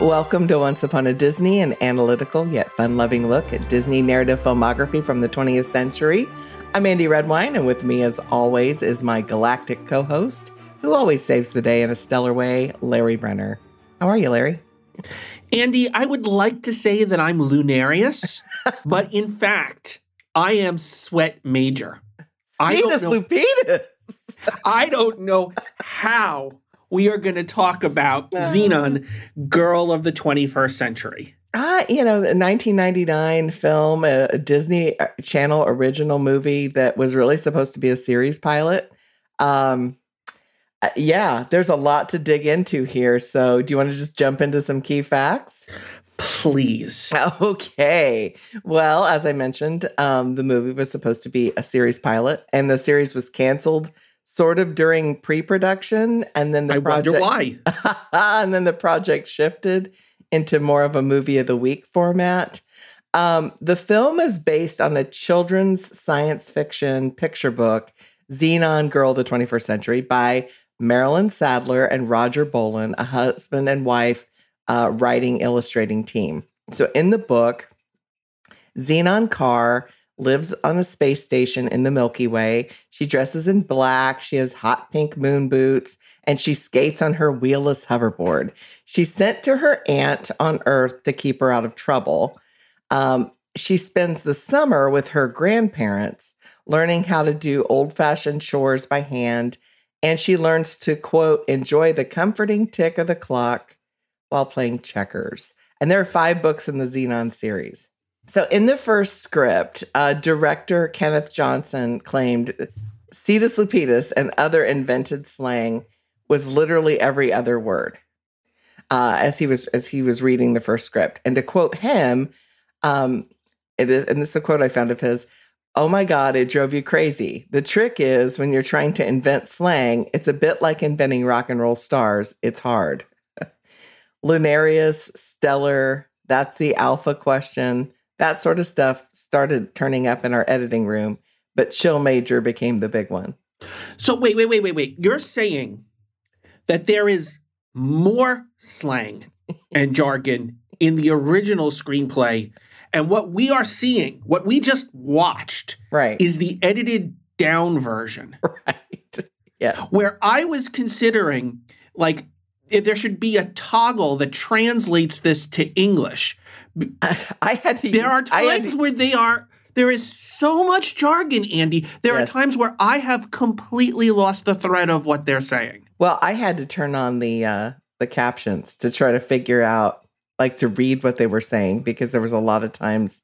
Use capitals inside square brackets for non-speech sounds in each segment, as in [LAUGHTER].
Welcome to Once Upon a Disney, an analytical yet fun loving look at Disney narrative filmography from the 20th century. I'm Andy Redwine, and with me, as always, is my galactic co host, who always saves the day in a stellar way, Larry Brenner. How are you, Larry? Andy, I would like to say that I'm lunarius, [LAUGHS] but in fact, I am sweat major. Don't know, I don't know how we are going to talk about Zenon, Girl of the 21st Century. Uh, you know, the 1999 film, a, Disney uh, Channel original movie that was really supposed to be a series pilot. Um, uh, yeah, there's a lot to dig into here. So, do you want to just jump into some key facts? Please. [LAUGHS] Okay. Well, as I mentioned, um, the movie was supposed to be a series pilot, and the series was canceled sort of during pre-production and then the I project wonder why. [LAUGHS] and then the project shifted into more of a movie of the week format. Um, the film is based on a children's science fiction picture book Zenon girl of the 21st century by marilyn sadler and roger bollen a husband and wife uh, writing illustrating team. So in the book Zenon Kar lives on a space station in the Milky Way. She dresses in black, she has hot pink moon boots, and she skates on her wheelless hoverboard. She's sent to her aunt on Earth to keep her out of trouble. Um, she spends the summer with her grandparents, learning how to do old fashioned chores by hand. And she learns to, quote, enjoy the comforting tick of the clock while playing checkers. And there are five books in the Zenon series. So, in the first script, uh, director Kenneth Johnson claimed Zetus Lapetus and other invented slang was literally every other word uh, as he was as he was reading the first script. And to quote him, um, and this is a quote I found of his. Oh my God, it drove you crazy. The trick is when you're trying to invent slang, it's a bit like inventing rock and roll stars. It's hard. [LAUGHS] Lunarius, stellar, that's the alpha question that sort of stuff started turning up in our editing room, but chill major became the big one. So wait, wait, wait, wait, wait. You're saying that there is more slang [LAUGHS] and jargon in the original screenplay and what we are seeing, what we just watched, right, is the edited down version. [LAUGHS] Right. Yeah. Where I was considering like there should be a toggle that translates this to English I had to. There are times to, where they are. There is so much jargon, Andy. There yes. are times where I have completely lost the thread of what they're saying. Well, I had to turn on the uh, the captions to try to figure out, like, to read what they were saying because there was a lot of times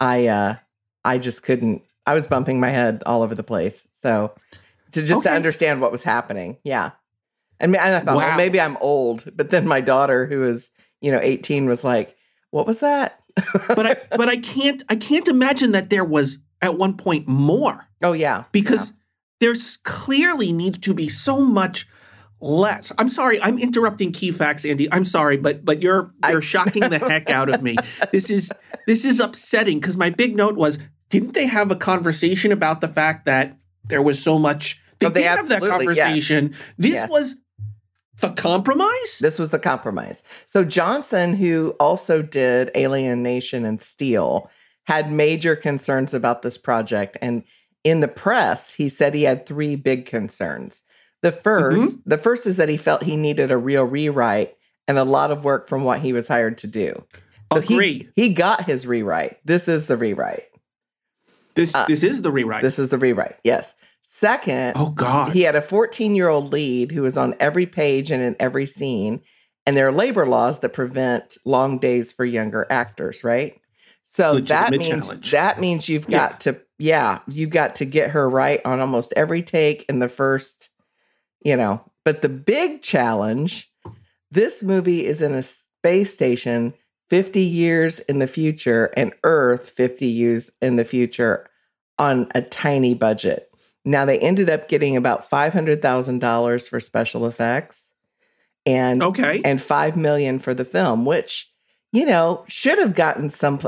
I uh, I just couldn't. I was bumping my head all over the place. So to just okay. to understand what was happening, yeah. And, and I thought, wow. well, maybe I'm old, but then my daughter, who is you know 18, was like what was that? but I but I [LAUGHS] can't I can't imagine that there was at one point more. Oh yeah. Because yeah. there's clearly needs to be so much less. I'm sorry, I'm interrupting key facts, Andy. I'm sorry, but but you're you're I, shocking the heck out of me. This is this is upsetting because my big note was didn't they have a conversation about the fact that there was so much they, oh, they did have that conversation. Yeah. This yeah. was the compromise? This was the compromise. So Johnson, who also did Alien Nation and Steel, had major concerns about this project. And in the press, he said he had three big concerns. The 1st mm-hmm. the first is that he felt he needed a real rewrite and a lot of work from what he was hired to do. So Agree. He, he got his rewrite. This is the rewrite. This uh, this is the rewrite. This is the rewrite. Yes. Second, oh god, he had a 14 year old lead who was on every page and in every scene, and there are labor laws that prevent long days for younger actors, right? So Legitimate that means challenge. that means you've got yeah. to yeah, you've got to get her right on almost every take in the first, you know. But the big challenge, this movie is in a space station 50 years in the future and Earth 50 years in the future on a tiny budget. Now they ended up getting about five hundred thousand dollars for special effects, and okay, and five million for the film, which you know should have gotten some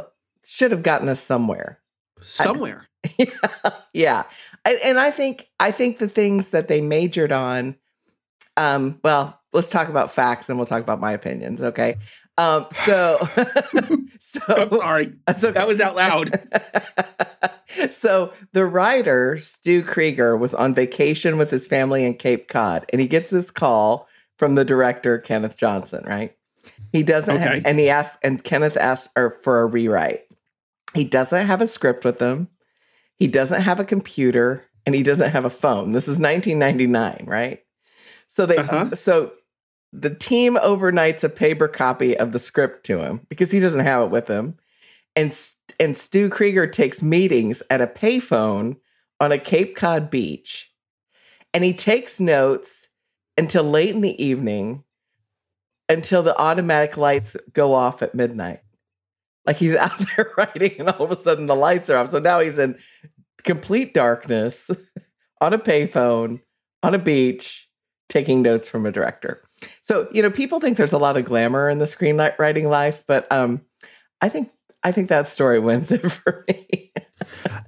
should have gotten us somewhere. Somewhere, I, [LAUGHS] yeah, yeah. I, and I think I think the things that they majored on. Um, well, let's talk about facts and we'll talk about my opinions. Okay. Um, so, [LAUGHS] so I'm [LAUGHS] sorry, okay. that was out loud. [LAUGHS] so the writer Stu Krieger was on vacation with his family in Cape Cod, and he gets this call from the director Kenneth Johnson. Right? He doesn't, Okay. have, and he asks, and Kenneth asks her for a rewrite. He doesn't have a script with him. He doesn't have a computer, and he doesn't have a phone. This is 1999, right? So they, Uh-huh. so the team overnights a paper copy of the script to him because he doesn't have it with him. And and Stu Krieger takes meetings at a payphone on a Cape Cod beach. And he takes notes until late in the evening until the automatic lights go off at midnight. Like he's [LAUGHS] out there writing and all of a sudden the lights are off. So now he's in complete darkness on a payphone on a beach taking notes from a director. So, you know, people think there's a lot of glamour in the screenwriting life, but um I think I think that story wins it [LAUGHS] for me.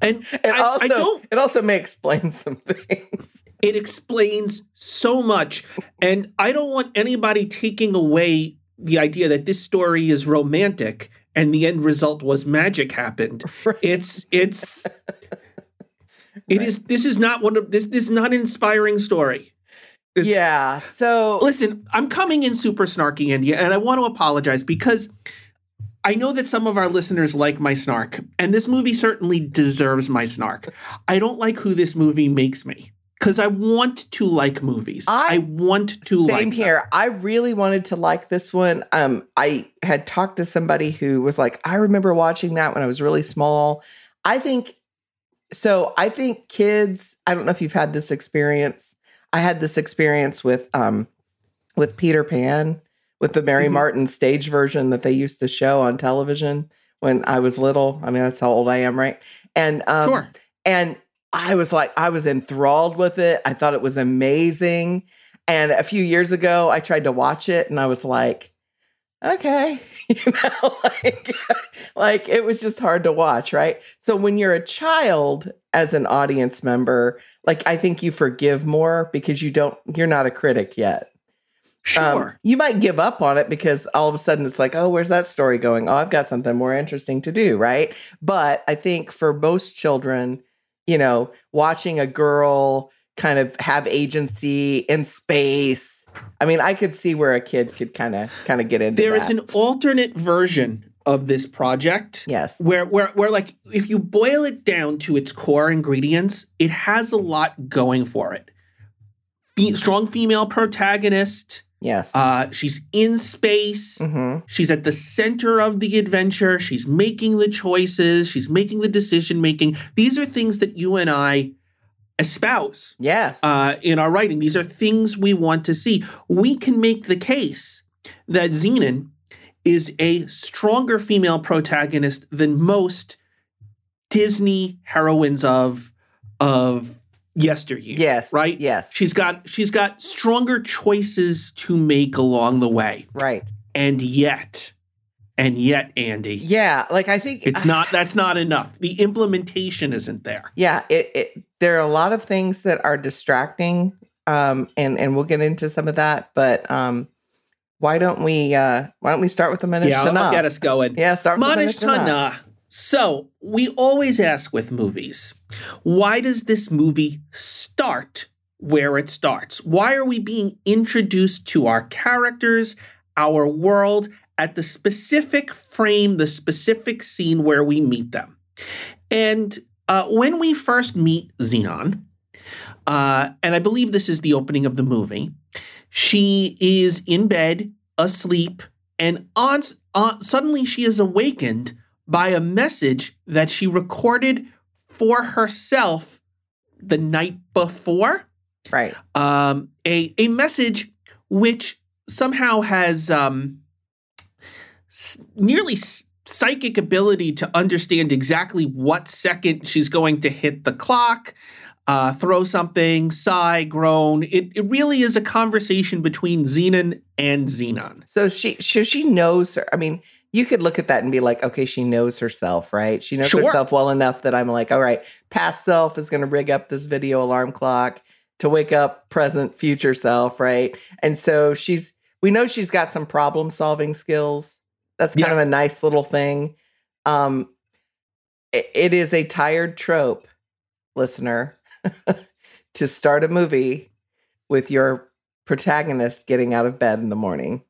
And it I, also I it also may explain some things. It explains so much, and I don't want anybody taking away the idea that this story is romantic and the end result was magic happened. [LAUGHS] Right. It's it's [LAUGHS] it is this is not one of this this is not an inspiring story. It's- yeah. So Listen, I'm coming in super snarky, India, and I want to apologize because I know that some of our listeners like my snark, and this movie certainly deserves my snark. I don't like who this movie makes me because I want to like movies. I- I, want to Same like them. here. I really wanted to like this one. Um, I had talked to somebody who was like, I remember watching that when I was really small. I think so. I think kids. I don't know if you've had this experience. I had this experience with um, with Peter Pan, with the Mary Mhm. Martin stage version that they used to show on television when I was little. I mean, that's how old I am, right? And um, Sure. and I was like, I was enthralled with it. I thought it was amazing. And a few years ago, I tried to watch it and I was like, okay, [LAUGHS] you know, [LAUGHS] like, [LAUGHS] like it was just hard to watch, right? So when you're a child as an audience member, like I think you forgive more because you don't, you're not a critic yet. Um, Sure. you might give up on it because all of a sudden it's like, oh, where's that story going? Oh, I've got something more interesting to do, right? But I think for most children, you know, watching a girl kind of have agency in space. I mean, I could see where a kid could kind of kind of get into it. There is an alternate version of this project yes. where where where like if you boil it down to its core ingredients, it has a lot going for it. Fe- strong female protagonist. Yes. Uh, she's in space. hmm She's at the center of the adventure. She's making the choices. She's making the decision making. These are things that you and I espouse Yes. uh, in our writing. These are things we want to see. We can make the case that Zenon is a stronger female protagonist than most Disney heroines of of yesteryear. yes. right? Yes. She's got she's got stronger choices to make along the way. Right. And yet, and yet, Andy, Yeah. Like I think it's not that's not enough. The implementation isn't there. yeah it, it there are a lot of things that are distracting um and and we'll get into some of that but um why don't we uh why don't we start with the Manish yeah, I'll, get us going. yeah start with Manish the Manish. So we always ask with movies, why does this movie start where it starts? Why are we being introduced to our characters, our world, at the specific frame, the specific scene where we meet them? And uh, when we first meet Zenon, uh, and I believe this is the opening of the movie, she is in bed, asleep, and on, on suddenly she is awakened by a message that she recorded for herself the night before. right Um, a a message which somehow has um, s- nearly s- psychic ability to understand exactly what second she's going to hit the clock, uh, throw something, sigh, groan. It it really is a conversation between Zenon and Zenon. so she so she knows her i mean you could look at that and be like okay she knows herself right she knows Sure. herself well enough that i'm like all right past self is going to rig up this video alarm clock to wake up present future self right and so she's we know she's got some problem solving skills. That's kind of a nice little thing. Um, it, it is a tired trope, listener, [LAUGHS] to start a movie with your protagonist getting out of bed in the morning.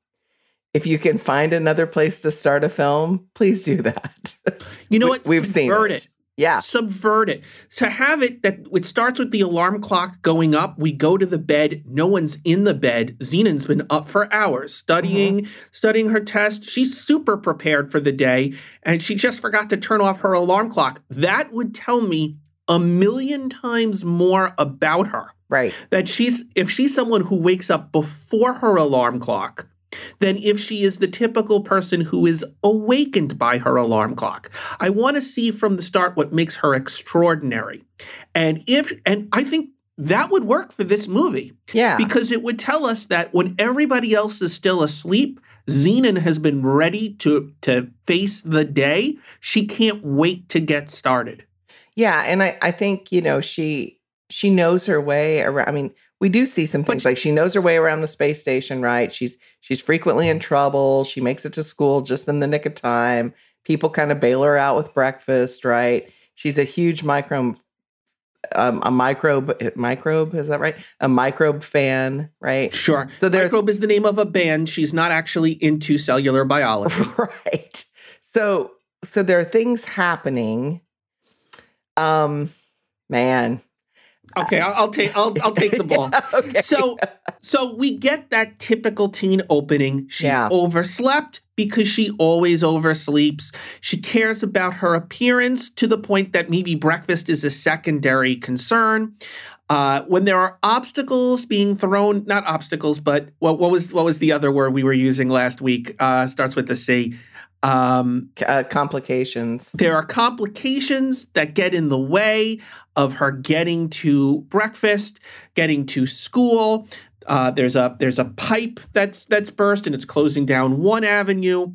If you can find another place to start a film, please do that. [LAUGHS] You know what? We've seen Subvert it. Yeah. Subvert it. To have it that it starts with the alarm clock going up. We go to the bed. No one's in the bed. Zenon's been up for hours studying, Mm-hmm. studying her test. She's super prepared for the day, and she just forgot to turn off her alarm clock. That would tell me a million times more about her. Right. That she's if she's someone who wakes up before her alarm clock, than if she is the typical person who is awakened by her alarm clock. I want to see from the start what makes her extraordinary. And if and I think that would work for this movie Yeah. because it would tell us that when everybody else is still asleep, Zenon has been ready to to face the day. She can't wait to get started. Yeah, and I, I think you know she she knows her way around. I mean, we do see some things like she knows her way around the space station, right? She's she's frequently in trouble. She makes it to school just in the nick of time. People kind of bail her out with breakfast, right? She's a huge micro, um, a microbe, microbe is that right? A microbe fan, right? Sure. So there- Microbe is the name of a band. She's not actually into cellular biology. [LAUGHS] right. So so there are things happening. Um, man. Okay, I'll, I'll take I'll, I'll take the [LAUGHS] ball. okay. So so we get that typical teen opening. She's Yeah. overslept because she always oversleeps. She cares about her appearance to the point that maybe breakfast is a secondary concern. Uh, when there are obstacles being thrown, not obstacles, but what, what was what was the other word we were using last week? Uh, starts with the C. Um, uh, complications. there are complications that get in the way of her getting to breakfast, getting to school. Uh, there's a there's a pipe that's that's burst and it's closing down one avenue.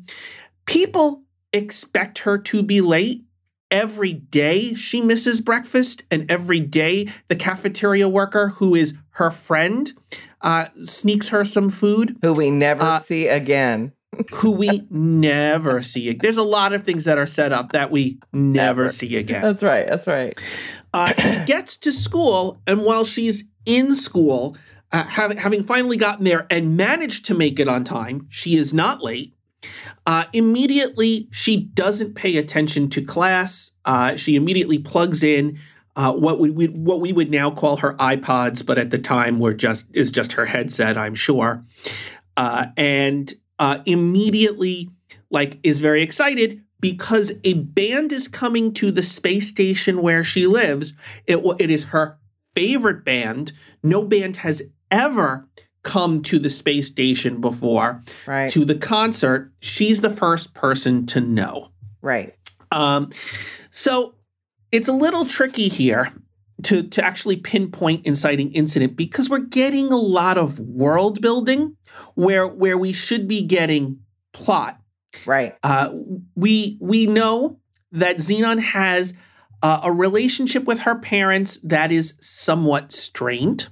People expect her to be late. Every day she misses breakfast, and every day the cafeteria worker who is her friend uh, sneaks her some food who we never Uh, see again. Who we never see. There's a lot of things that are set up that we never see again. That's right. That's right. Uh, [CLEARS THROAT] she gets to school, and while she's in school, uh, having, having finally gotten there and managed to make it on time, she is not late. Uh, immediately, she doesn't pay attention to class. Uh, she immediately plugs in uh, what we, we what we would now call her iPods, but at the time were just is just her headset, I'm sure. Uh, and uh, immediately, like, is very excited because a band is coming to the space station where she lives. It it is her favorite band. No band has ever come to the space station before Right. to the concert. She's the first person to know. right. Um, so it's a little tricky here to, to actually pinpoint inciting incident because we're getting a lot of world building where where we should be getting plot. Right. Uh, we we know that Zenon has uh, a relationship with her parents that is somewhat strained.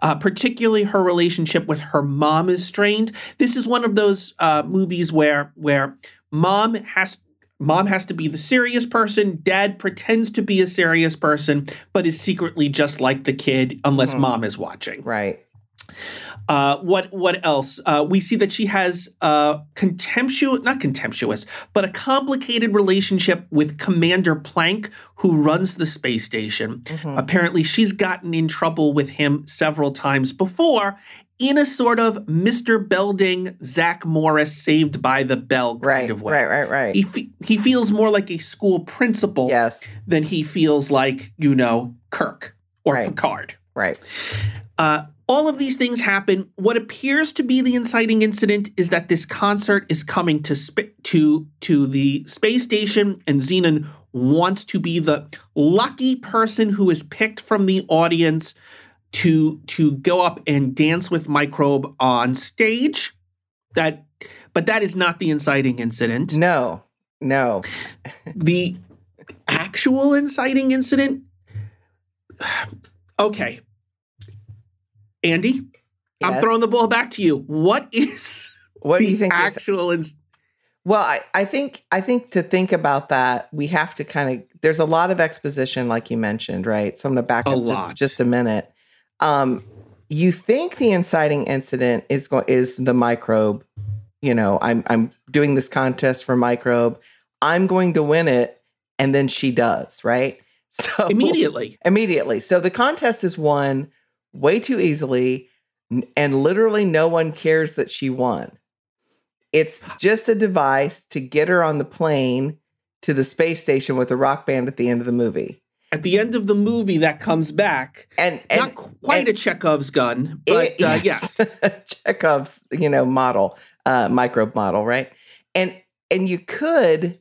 Uh, particularly, her relationship with her mom is strained. This is one of those uh, movies where where mom has mom has to be the serious person. Dad pretends to be a serious person, but is secretly just like the kid, unless Mhm. mom is watching. Right. Uh, what what else? Uh, we see that she has a contemptuous, not contemptuous, but a complicated relationship with Commander Plank, who runs the space station. Mhm. Apparently, she's gotten in trouble with him several times before, in a sort of Mr. Belding, Zach Morris, Saved by the Bell kind Right. of way. Right. Right. Right. He fe- he feels more like a school principal yes. than he feels like you know Kirk or Right. Picard. Right. Uh, all of these things happen. What appears to be the inciting incident is that this concert is coming to sp- to to the space station, and Zenon wants to be the lucky person who is picked from the audience to to go up and dance with Microbe on stage. That, but that is not the inciting incident. No. No. [LAUGHS] The actual inciting incident. [SIGHS] Okay, Andy. I'm throwing the ball back to you. What is what do you think actual ins- well, I, I think I think to think about that, we have to kind of there's a lot of exposition, like you mentioned, right? So I'm gonna back A up just, just a minute. Um, you think the inciting incident is going is the microbe, you know, I'm I'm doing this contest for microbe. I'm going to win it, and then she does, right? [LAUGHS] So immediately? immediately. So the contest is won way too easily, and literally no one cares that she won. It's just a device to get her on the plane to the space station with the rock band at the end of the movie. At the end of the movie, that comes back. And, and Not quite and- a Chekhov's gun, but it- uh, yes. [LAUGHS] Chekhov's, you know, model, uh, microbe model, right? And and you could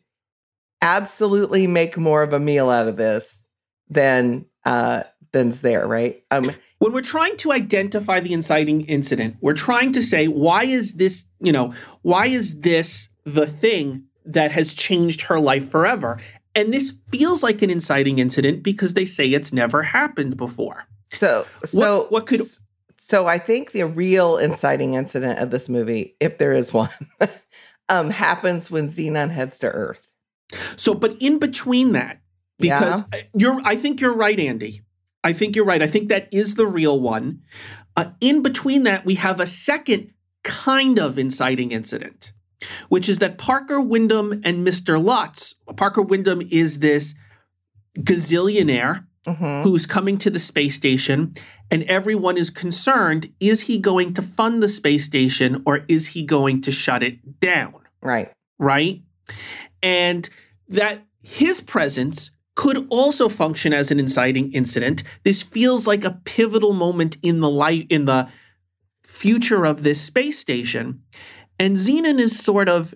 absolutely make more of a meal out of this than uh than's there, right? Um when we're trying to identify the inciting incident, we're trying to say, why is this, you know, why is this the thing that has changed her life forever? And this feels like an inciting incident because they say it's never happened before. so so What- what could- so I think the real inciting incident of this movie, if there is one, [LAUGHS] um happens when Zenon heads to Earth. So, but in between that, because you're, I think you're right, Andy. I think you're right. I think that is the real one. Uh, in between that, we have a second kind of inciting incident, which is that Parker Wyndham and Mr. Lutz. Parker Wyndham is this gazillionaire Mhm. who's coming to the space station, and everyone is concerned is he going to fund the space station or is he going to shut it down? Right. right? And that his presence could also function as an inciting incident. This feels like a pivotal moment in the life in the future of this space station. And Zenon is sort of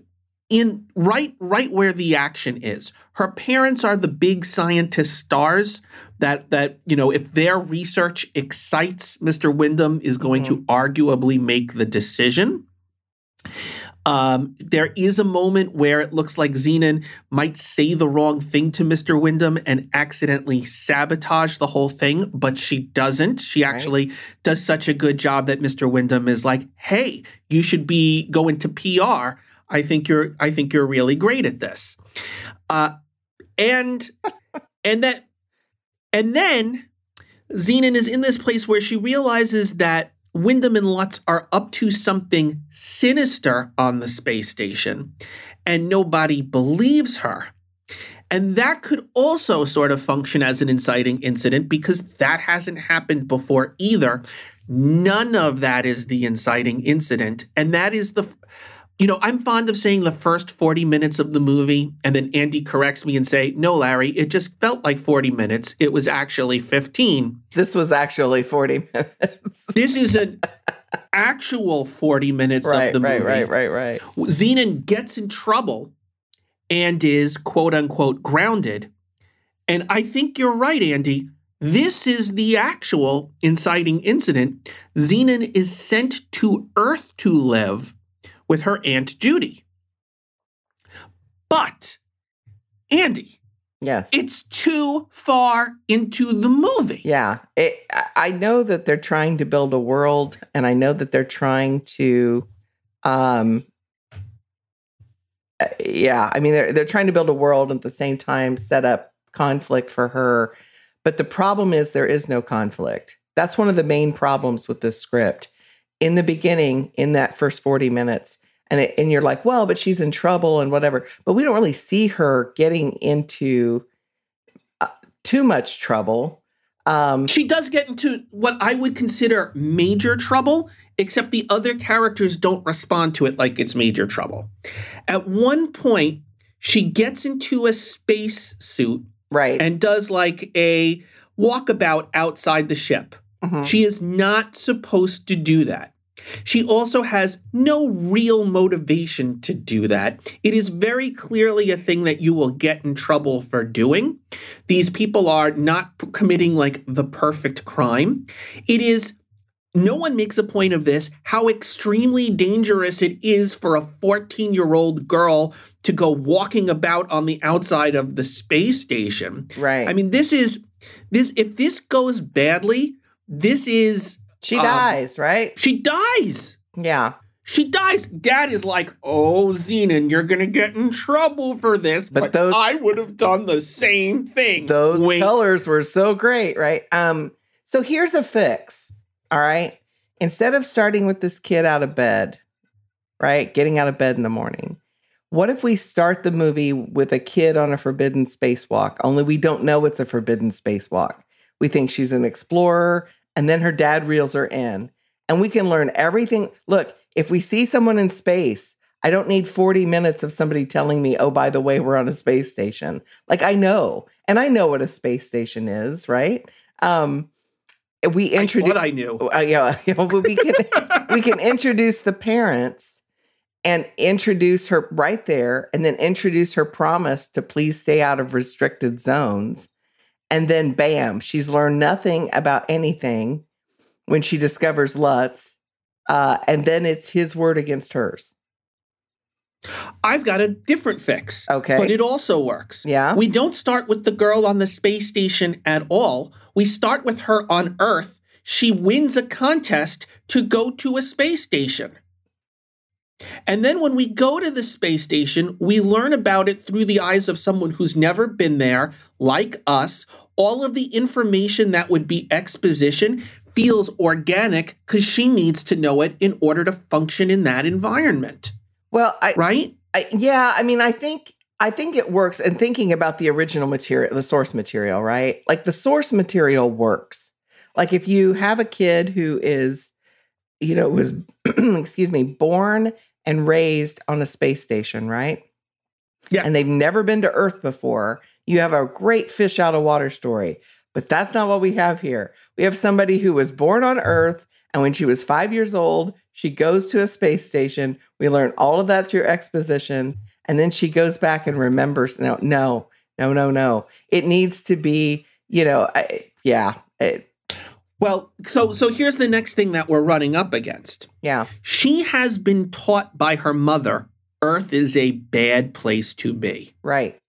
in right right where the action is. Her parents are the big scientist stars that that you know if their research excites Mr. Wyndham is going to mm-hmm. arguably make the decision. Um, there is a moment where it looks like Zenon might say the wrong thing to Mr. Wyndham and accidentally sabotage the whole thing, but she doesn't. She actually does such a good job that Mr. Wyndham is like, "Hey, you should be going to PR. I think you're I think you're really great at this." Uh, and [LAUGHS] and that and then Zenon is in this place where she realizes that Wyndham and Lutz are up to something sinister on the space station, and nobody believes her. And that could also sort of function as an inciting incident because that hasn't happened before either. None of that is the inciting incident. And that is the, you know, I'm fond of saying the first 40 minutes of the movie, and then Andy corrects me and say, no, Larry, it just felt like 40 minutes. It was actually 15 This was actually 40 [LAUGHS] minutes. this is an actual 40 minutes right, of the right, movie. right, right, right. Zenon gets in trouble and is quote unquote grounded. And I think you're right, Andy. This is the actual inciting incident. Zenon is sent to Earth to live with her Aunt Judy. But, Andy, Yes. it's too far into the movie. Yeah, it, I- know that they're trying to build a world, and I know that they're trying to, um, uh, yeah. I mean, they're they're trying to build a world and at the same time set up conflict for her. But the problem is there is no conflict. That's one of the main problems with this script. In the beginning, in that first forty minutes, and it, and you're like, well, but she's in trouble and whatever. But we don't really see her getting into uh, too much trouble. Um, She does get into what I would consider major trouble, except the other characters don't respond to it like it's major trouble. At one point, she gets into a space suit right. and does like a walkabout outside the ship. Mhm. She is not supposed to do that. She also has no real motivation to do that. It is very clearly a thing that you will get in trouble for doing. These people are not committing like the perfect crime. It is, no one makes a point of this, how extremely dangerous it is for a 14 year old girl to go walking about on the outside of the space station. Right. I mean, this is, this, if this goes badly, this is She um, dies, right? She dies. Yeah. She dies. Dad is like, "Oh, Zenon, you're gonna get in trouble for this." But those- I would have done the same thing. Those Wink. colors were so great, right? Um, so here's a fix. All right. Instead of starting with this kid out of bed, right? Getting out of bed in the morning. What if we start the movie with a kid on a forbidden spacewalk? Only we don't know it's a forbidden spacewalk. We think she's an explorer, and then her dad reels her in. And we can learn everything. Look, if we see someone in space, I don't need 40 minutes of somebody telling me, oh, by the way, we're on a space station. Like I know, and I know what a space station is, right? Um, we introduce thought I knew. uh, yeah, [LAUGHS] yeah, but we can [LAUGHS] we can introduce the parents and introduce her right there and then introduce her promise to please stay out of restricted zones and then bam she's learned nothing about anything when she discovers lutz uh, and then it's his word against hers I've got a different fix. Okay. But it also works. yeah We don't start with the girl on the space station at all. We start with her on Earth. She wins a contest to go to a space station. And then when we go to the space station, we learn about it through the eyes of someone who's never been there, like us. All of the information that would be exposition feels organic because she needs to know it in order to function in that environment, well I, right? I yeah i mean i think i think it works and thinking about the original material the source material right like the source material works like if you have a kid who is you know was [CLEARS THROAT] excuse me born and raised on a space station right? Yeah. and they've never been to earth before. You have a great fish out of water story but that's not what we have here. We have somebody who was born on earth and when she was five years old she goes to a space station. We learn all of that through exposition and then she goes back and remembers no no no no no. It needs to be you know I, yeah it, Well, so so here's the next thing that we're running up against. yeah She has been taught by her mother Earth is a bad place to be. right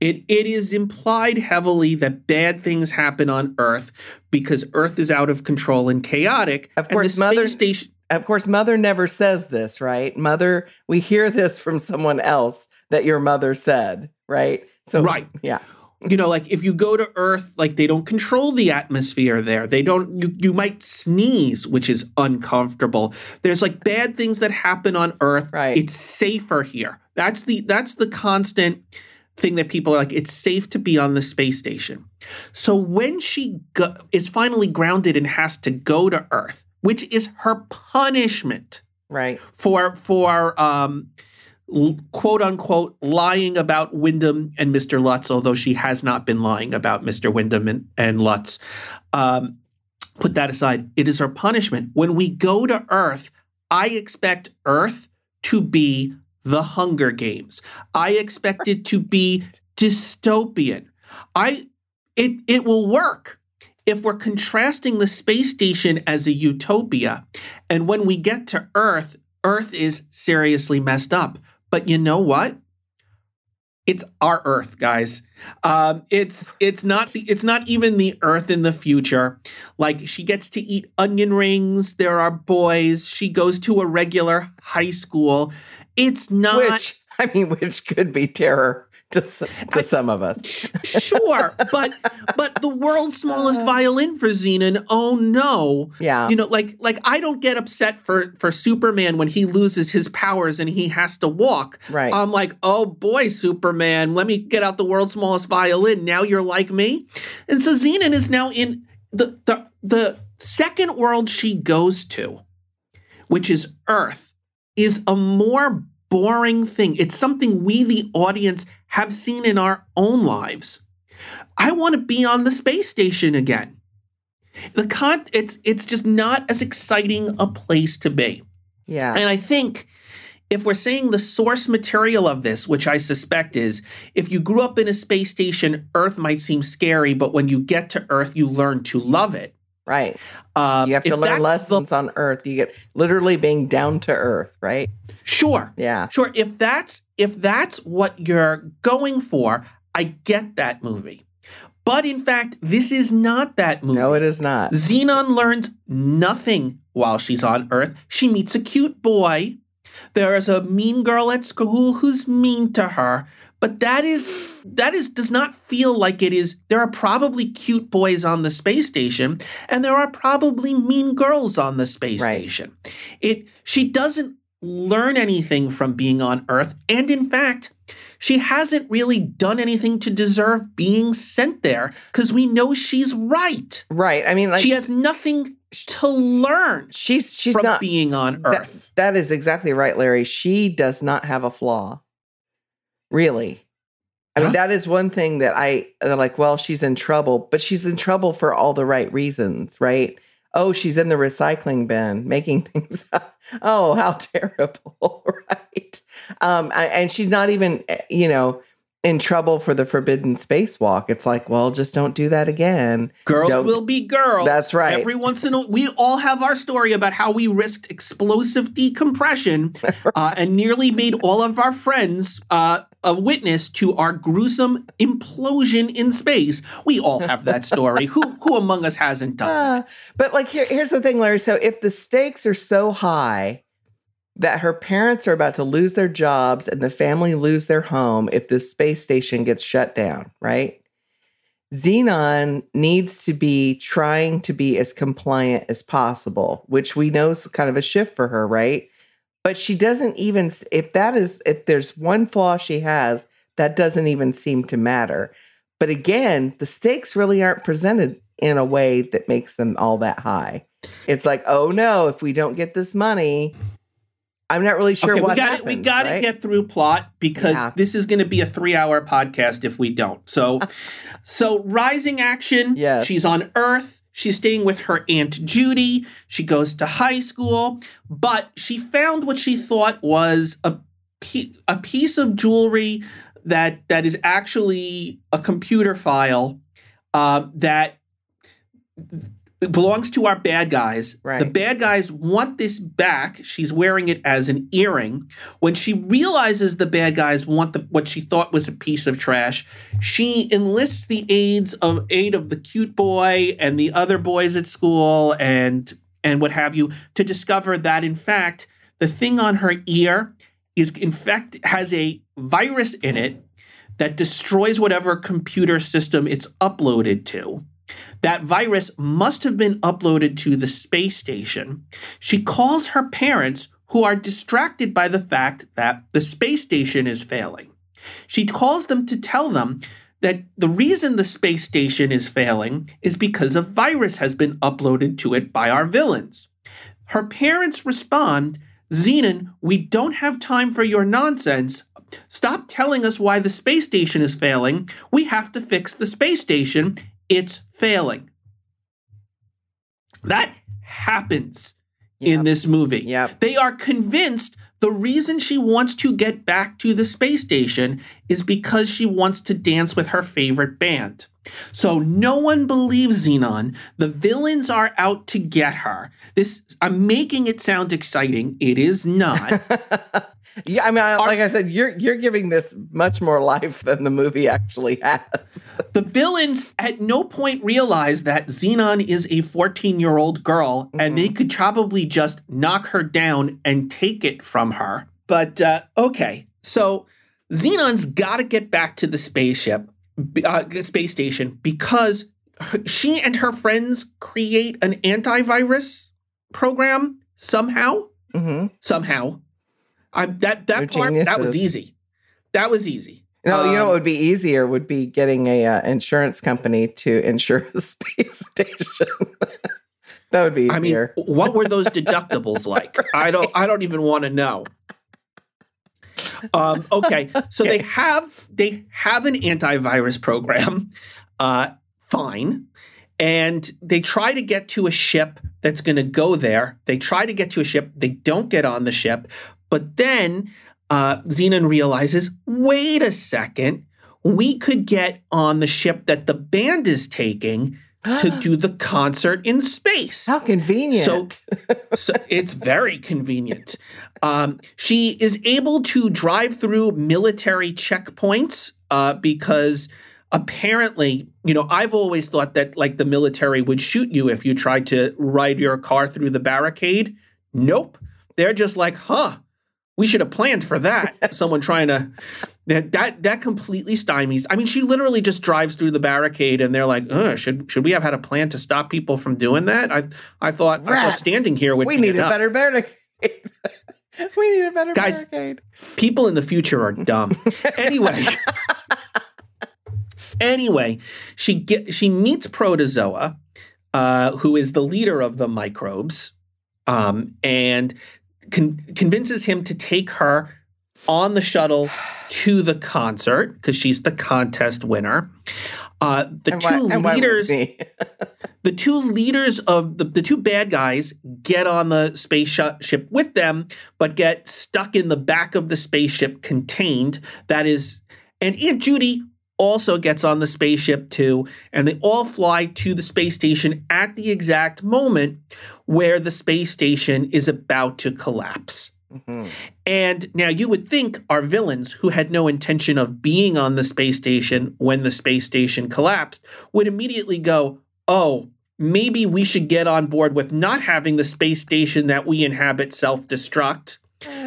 It it is implied heavily that bad things happen on Earth because Earth is out of control and chaotic. Of course, the Mother- station. of course mother never says this right mother we hear this from someone else that your mother said right so Right. yeah You know, like if you go to Earth, like they don't control the atmosphere there. They don't. You you might sneeze, which is uncomfortable. There's like bad things that happen on Earth. Right. It's safer here. That's the that's the constant thing that people are like. It's safe to be on the space station. So when she go, is finally grounded and has to go to Earth, which is her punishment right for for um quote unquote lying about Wyndham and Mr. Lutz, although she has not been lying about Mr. Wyndham and, and Lutz. Um, put that aside. It is her punishment. When we go to Earth, I expect Earth to be the Hunger Games. I expect it to be dystopian. I it it will work if we're contrasting the space station as a utopia and when we get to earth earth is seriously messed up but you know what? It's our earth guys. Um, it's it's not the it's not even the earth in the future. Like she gets to eat onion rings. There are boys. She goes to a regular high school. It's not which [LAUGHS] i mean which could be terror to, s- to some of us. sure but but the world's smallest uh. violin for Zenon oh no. Yeah. You know like like i don't get upset for for superman when he loses his powers and he has to walk. Right. I'm like oh boy superman let me get out the world's smallest violin. Now you're like me? And so zenon is now in the the the second world she goes to which is earth is a more boring thing. It's something we the audience have seen in our own lives. I want to be on the space station again. The con it's it's just not as exciting a place to be. Yeah. And i think if we're saying the source material of this which i suspect is if you grew up in a space station earth might seem scary but when you get to earth you learn to love it right um, you have to learn lessons on earth you get literally being down to earth right sure yeah sure if that's if that's what you're going for i get that movie But in fact, this is not that movie. No, it is not. Zenon learns nothing while she's on Earth. She meets a cute boy. There is a mean girl at school who's mean to her, but that is that is does not feel like it is. There are probably cute boys on the space station, and there are probably mean girls on the space Right. station. It she doesn't learn anything from being on Earth, and in fact, she hasn't really done anything to deserve being sent there because we know she's right. Right. I mean, like she has nothing to learn she's she's from not being on that- Earth. that is exactly right, Larry. She does not have a flaw. Really. I mean, Huh? that is one thing that I like, well, she's in trouble, but she's in trouble for all the right reasons, right? Oh, she's in the recycling bin [LAUGHS] making things. oh, how [LAUGHS] terrible, [LAUGHS] right? Um, and she's not even, eh, you know, in trouble for the forbidden spacewalk. It's like, well, just don't do that again. Girls Don't- will be girls. That's right. Every once in a we all have our story about how we risked explosive decompression [LAUGHS] uh, and nearly made all of our friends uh, a witness to our gruesome implosion in space. We all have that story. who who among us hasn't done? [LAUGHS] Ah, but like here, here's the thing, Larry. So if the stakes are so high that her parents are about to lose their jobs and the family lose their home if this space station gets shut down, right? Zenon needs to be trying to be as compliant as possible, which we know is kind of a shift for her, right? But she doesn't even, if that is, if there's one flaw she has, that doesn't even seem to matter. But again, the stakes really aren't presented in a way that makes them all that high. It's like, oh no, if we don't get this money, I'm not really sure okay, what we got happens. we got to right? get through plot because Yeah. this is going to be a three-hour podcast if we don't. So, [LAUGHS] so rising action. Yes. she's on Earth. She's staying with her aunt Judy. She goes to high school, but she found what she thought was a a piece of jewelry that that is actually a computer file uh, that belongs to our bad guys. Right. The bad guys want this back. She's wearing it as an earring. When she realizes the bad guys want the what she thought was a piece of trash, she enlists the aids of aid of the cute boy and the other boys at school and and what have you to discover that in fact the thing on her ear is in fact has a virus in it that destroys whatever computer system it's uploaded to. That virus must have been uploaded to the space station. She calls her parents, who are distracted by the fact that the space station is failing. She calls them to tell them that the reason the space station is failing is because a virus has been uploaded to it by our villains. Her parents respond, Zenon, we don't have time for your nonsense. Stop telling us why the space station is failing. We have to fix the space station. It's failing. That happens in this movie. Yep. They are convinced the reason she wants to get back to the space station is because she wants to dance with her favorite band. So no one believes Zenon. The villains are out to get her. This I'm making it sound exciting. It is not. [LAUGHS] Yeah, I mean, I, like I said, you're you're giving this much more life than the movie actually has. the villains at no point realize that Zenon is a 14 year old girl and they could probably just knock her down and take it from her. But uh, okay, so Zenon's got to get back to the spaceship, uh, space station, because she and her friends create an antivirus program somehow. hmm Somehow, I'm that They're that part that was easy. That was easy. No, you know Um, what would be easier would be getting a uh, insurance company to insure a [LAUGHS] space station. that would be I mean, what were those deductibles like? [LAUGHS] I don't. I don't even want to know. Um, okay, [LAUGHS] so they have they have an antivirus program. Uh, fine, and they try to get to a ship that's going to go there. They try to get to a ship. They don't get on the ship, but then uh, Zenon realizes, wait a second, we could get on the ship that the band is taking to [GASPS] do the concert in space. How convenient. So, so it's very convenient. Um, she is able to drive through military checkpoints uh, because apparently, you know, I've always thought that like the military would shoot you if you tried to ride your car through the barricade. Nope. They're just like, huh, we should have planned for that. [LAUGHS] Someone trying to that that that completely stymies. I mean, she literally just drives through the barricade, and they're like, should should we have had a plan to stop people from doing that?" I I thought, I thought standing here would we need a better barricade. [LAUGHS] we need a better Guys, barricade. People in the future are dumb. [LAUGHS] anyway. anyway, she get she meets Protozoa, uh, who is the leader of the microbes, um, and con- convinces him to take her on the shuttle to the concert because she's the contest winner. Uh, the And two why- and why would leaders, [LAUGHS] the two leaders of the, the two bad guys get on the spaceship with them, but get stuck in the back of the spaceship contained. That is, and Aunt Judy also gets on the spaceship too, and they all fly to the space station at the exact moment where the space station is about to collapse. Mhm. And now you would think our villains, who had no intention of being on the space station when the space station collapsed, would immediately go, oh, maybe we should get on board with not having the space station that we inhabit self destruct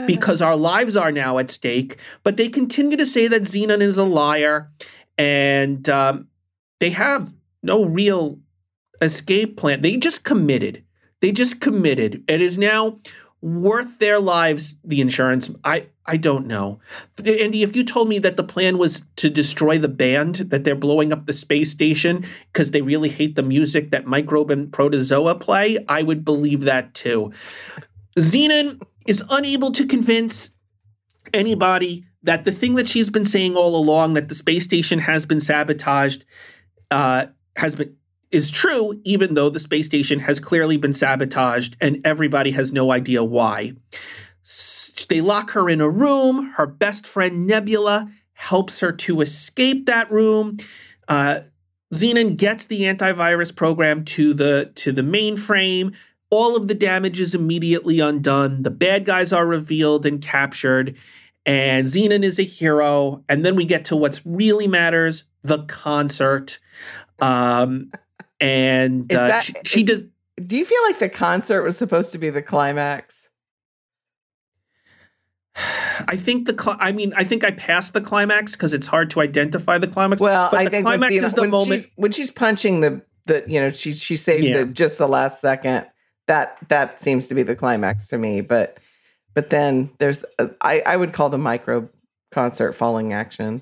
because our lives are now at stake. But they continue to say that Zenon is a liar and um, they have no real escape plan. They just committed. They just committed. It is now worth their lives, the insurance. I, I don't know. Andy, if you told me that the plan was to destroy the band, that they're blowing up the space station because they really hate the music that Microbe and Protozoa play, I would believe that too. Zenon is unable to convince anybody that the thing that she's been saying all along that the space station has been sabotaged uh, has been is true, even though the space station has clearly been sabotaged and everybody has no idea why. They lock her in a room. Her best friend Nebula helps her to escape that room. Uh, Zenon gets the antivirus program to the to the mainframe. All of the damage is immediately undone. The bad guys are revealed and captured, and Zenon is a hero. And then we get to what really matters: the concert. Um, [LAUGHS] and uh, that- she, she does. Do you feel like the concert was supposed to be the climax? [SIGHS] I think the. Cl- I mean, I think I passed the climax because it's hard to identify the climax. Well, I the think climax know, is the when moment. she's, when she's punching the the you know she she saved Yeah. the, just the last second. That that seems to be the climax to me. But but then there's uh, I I would call the micro concert falling action.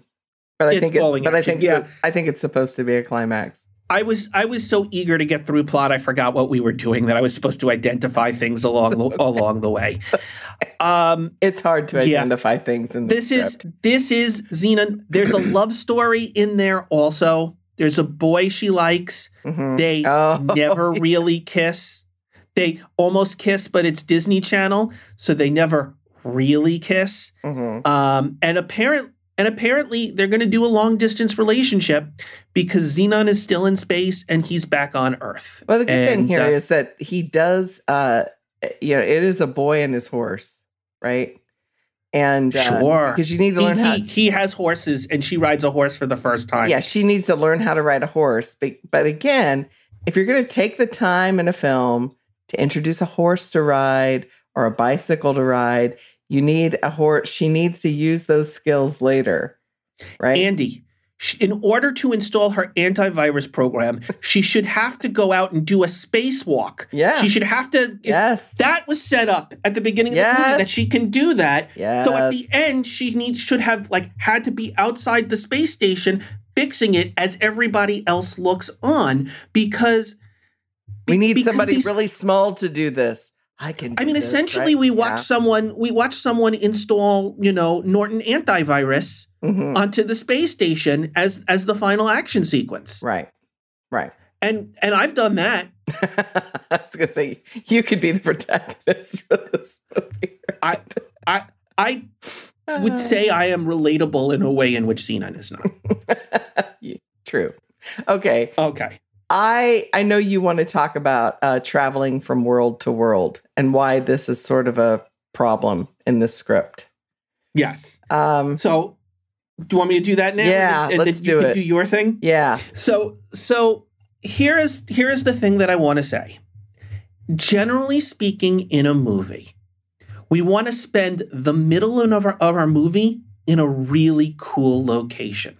But I It's think it, but I think yeah. I think it's supposed to be a climax. I was I was so eager to get through plot, I forgot what we were doing. That I was supposed to identify things along the, [LAUGHS] along the way. Um, It's hard to Yeah. identify things in this is script. this is Zenon. There's a love story in there also. There's a boy she likes. Mhm. They Oh. never [LAUGHS] really kiss. They almost kiss, but it's Disney Channel, so they never really kiss. Mhm. Um, and apparent and apparently they're going to do a long distance relationship because Zenon is still in space and he's back on Earth. Well, the good thing And, here uh, is that he does, uh, you know, it is a boy and his horse, right? And uh, Sure. because you need to he, learn how. he, he has horses and she rides a horse for the first time. yeah, she needs to learn how to ride a horse. But, but again, if you're going to take the time in a film to introduce a horse to ride or a bicycle to ride, you need a horse. She needs to use those skills later, right? Andy, in order to install her antivirus program, [LAUGHS] she should have to go out and do a spacewalk. yeah. She should have to. yes. That was set up at the beginning of the movie that she can do that. yes. So at the end, she needs should have like had to be outside the space station fixing it as everybody else looks on because we need because somebody these- really small to do this. I can. I mean, this, essentially, right? we watch Yeah. someone we watch someone install you know Norton antivirus Mhm. onto the space station as as the final action sequence, Right. Right. and and I've done that. [LAUGHS] I was gonna say you could be the protagonist for this movie. I I I would say I am relatable in a way in which Zenon is not. [LAUGHS] True. Okay. Okay. I I know you want to talk about uh, traveling from world to world and why this is sort of a problem in this script. Yes. Um, So Do you want me to do that now? Yeah, and, let's then do can it. Do your thing. Yeah. So so here is here is the thing that I want to say. Generally speaking, in a movie, we want to spend the middle of our, of our movie in a really cool location.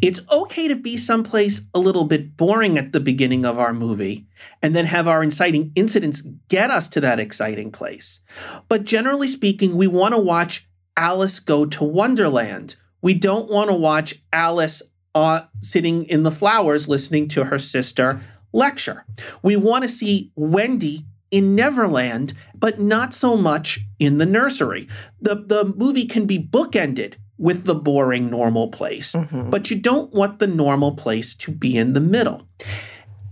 It's okay to be someplace a little bit boring at the beginning of our movie and then have our inciting incidents get us to that exciting place. But generally speaking, we want to watch Alice go to Wonderland. We don't want to watch Alice uh, sitting in the flowers listening to her sister lecture. We want to see Wendy in Neverland, but not so much in the nursery. The, the movie can be bookended with the boring normal place, Mhm. but you don't want the normal place to be in the middle.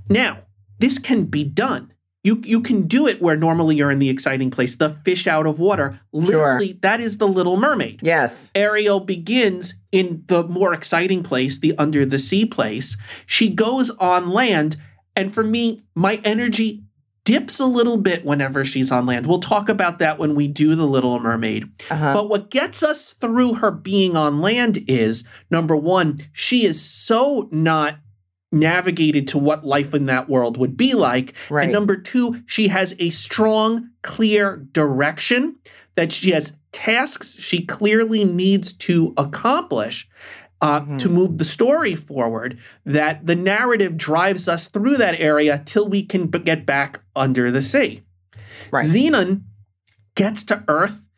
Now, this can be done. You, you can do it where normally you're in the exciting place, the fish out of water. Literally, that is the Little Mermaid. Yes. Ariel begins in the more exciting place, the under the sea place. She goes on land. And for me, my energy dips a little bit whenever she's on land. We'll talk about that when we do The Little Mermaid. Uh-huh. But what gets us through her being on land is number one, she is so not navigated to what life in that world would be like. Right. And number two, she has a strong, clear direction that she has tasks she clearly needs to accomplish. Uh, Mhm. To move the story forward, that the narrative drives us through that area till we can b- get back under the sea. Right. Zenon gets to Earth,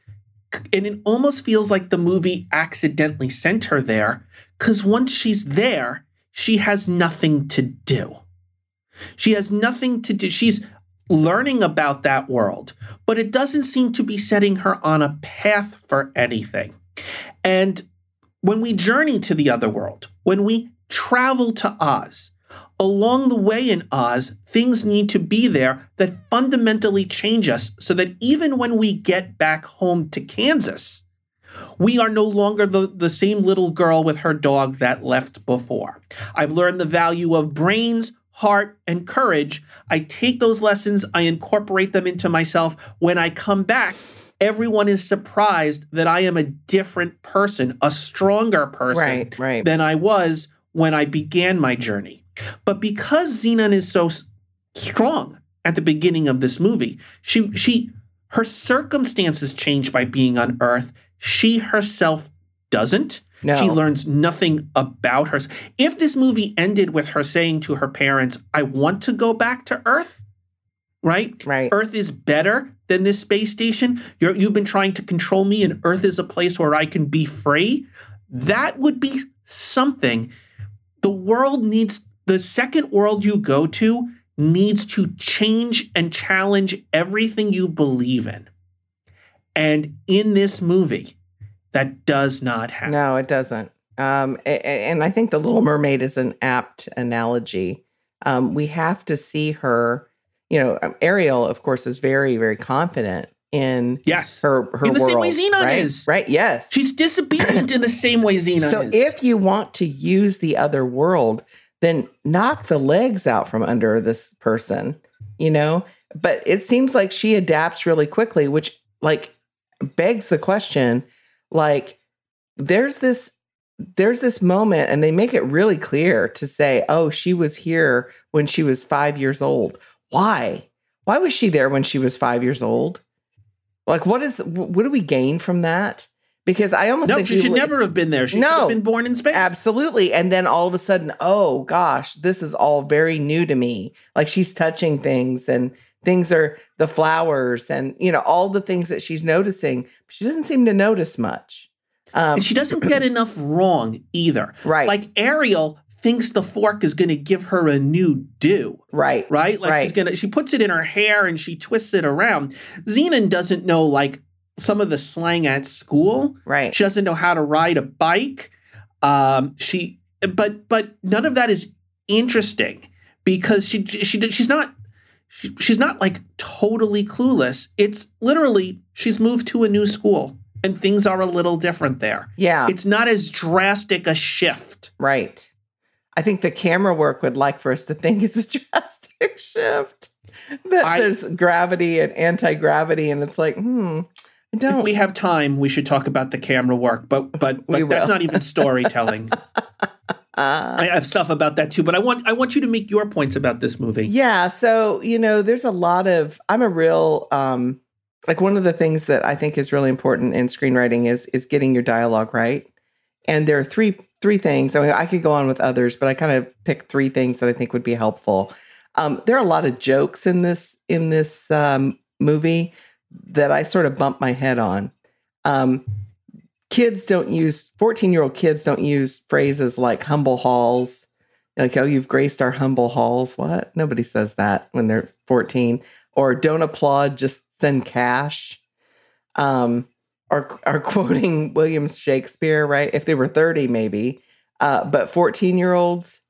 and it almost feels like the movie accidentally sent her there because once she's there, she has nothing to do. She has nothing to do. She's learning about that world, but it doesn't seem to be setting her on a path for anything. And when we journey to the other world, when we travel to Oz, along the way in Oz, things need to be there that fundamentally change us so that even when we get back home to Kansas, we are no longer the, the same little girl with her dog that left before. I've learned the value of brains, heart, and courage. I take those lessons, I incorporate them into myself. When I come back, everyone is surprised that I am a different person, a stronger person Right. Right. than I was when I began my journey. But because Zenon is so strong at the beginning of this movie, she she her circumstances change by being on Earth. She herself doesn't. No. She learns nothing about her. If this movie ended with her saying to her parents, "I want to go back to Earth," right? right. Earth is better than this space station. You're, you've been trying to control me, and Earth is a place where I can be free. That would be something. The world needs, the second world you go to needs to change and challenge everything you believe in. And in this movie, that does not happen. No, it doesn't. Um, and I think the Little Mermaid is an apt analogy. Um, we have to see her. You know, um, Ariel, of course, is very, very confident in Yes. her her In the world. same way Zenon right? is. Right. Yes. She's disobedient in the same way Zenon so is. if you want to use the other world, then knock the legs out from under this person. You know, but it seems like she adapts really quickly, which like begs the question, like there's this there's this moment and they make it really clear to say oh she was here when she was 5 years old why why was she there when she was 5 years old like what is what do we gain from that because i almost no, think she should never have been there. She should have been born in space. Absolutely. And then all of a sudden, oh gosh, this is all very new to me. Like she's touching things and things are the flowers and, you know, all the things that she's noticing. She doesn't seem to notice much. Um, And she doesn't get enough wrong either. [CLEARS THROAT] right. Like Ariel thinks the fork is going to give her a new do, right. right? Like she's Right. going to, she puts it in her hair and she twists it around. Zenon doesn't know like some of the slang at school. Right. She doesn't know how to ride a bike. Um, she, but, but none of that is interesting because she, she, she's not, she, she's not like totally clueless. It's literally she's moved to a new school and things are a little different there. Yeah. It's not as drastic a shift. Right. I think the camera work would like for us to think it's a [LAUGHS] drastic shift. That I- there's gravity and anti gravity, and it's like, hmm, don't. If we have time, we should talk about the camera work, but but but that's not even storytelling. Uh, [LAUGHS] I have stuff about that too, but I want I want you to make your points about this movie. Yeah, so you know, there's a lot of I'm a real um like one of the things that I think is really important in screenwriting is is getting your dialogue right. And there are three three things. I mean, I could go on with others, but I kind of picked three things that I think would be helpful. Um, there are a lot of jokes in this in this um, movie that I sort of bump my head on. Um, kids don't use 14 year old kids don't use phrases like humble halls like oh you've graced our humble halls what nobody says that when they're 14 or don't applaud just send cash um are are quoting william shakespeare right if they were 30 maybe uh but 14 year olds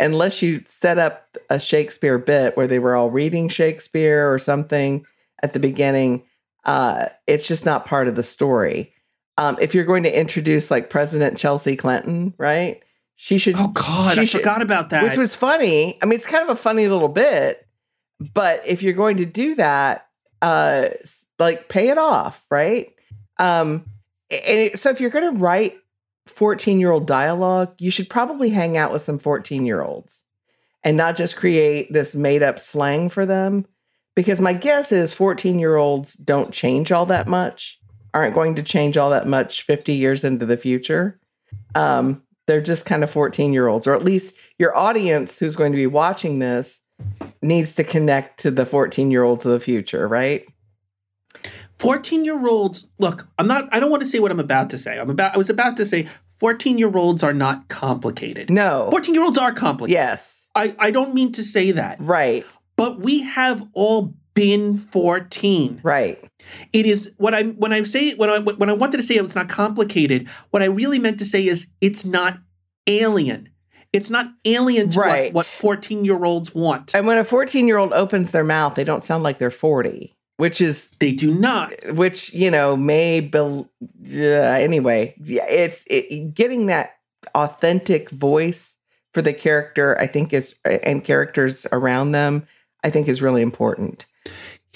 unless you set up a shakespeare bit where they were all reading shakespeare or something at the beginning uh it's just not part of the story um, if you're going to introduce like President Chelsea Clinton, right? She should. Oh God, I should, forgot about that. Which was funny. I mean, it's kind of a funny little bit, but if you're going to do that, uh, like pay it off, right? Um, and it, so if you're going to write 14 year old dialogue, you should probably hang out with some 14 year olds and not just create this made up slang for them. Because my guess is 14 year olds don't change all that much aren't going to change all that much 50 years into the future. Um, they're just kind of 14 year olds, or at least your audience who's going to be watching this needs to connect to the 14 year olds of the future, right? 14 year olds, look, I'm not, I don't want to say what I'm about to say. I'm about, I was about to say 14 year olds are not complicated. No. 14 year olds are complicated. Yes. I, I don't mean to say that. Right. But we have all been 14. Right. It is what I when I say when I when I wanted to say it's not complicated, what I really meant to say is it's not alien. It's not alien to right. us what 14-year-olds want. And when a 14-year-old opens their mouth, they don't sound like they're 40, which is they do not. Which, you know, may be uh, anyway, yeah, it's it, getting that authentic voice for the character I think is and characters around them I think is really important.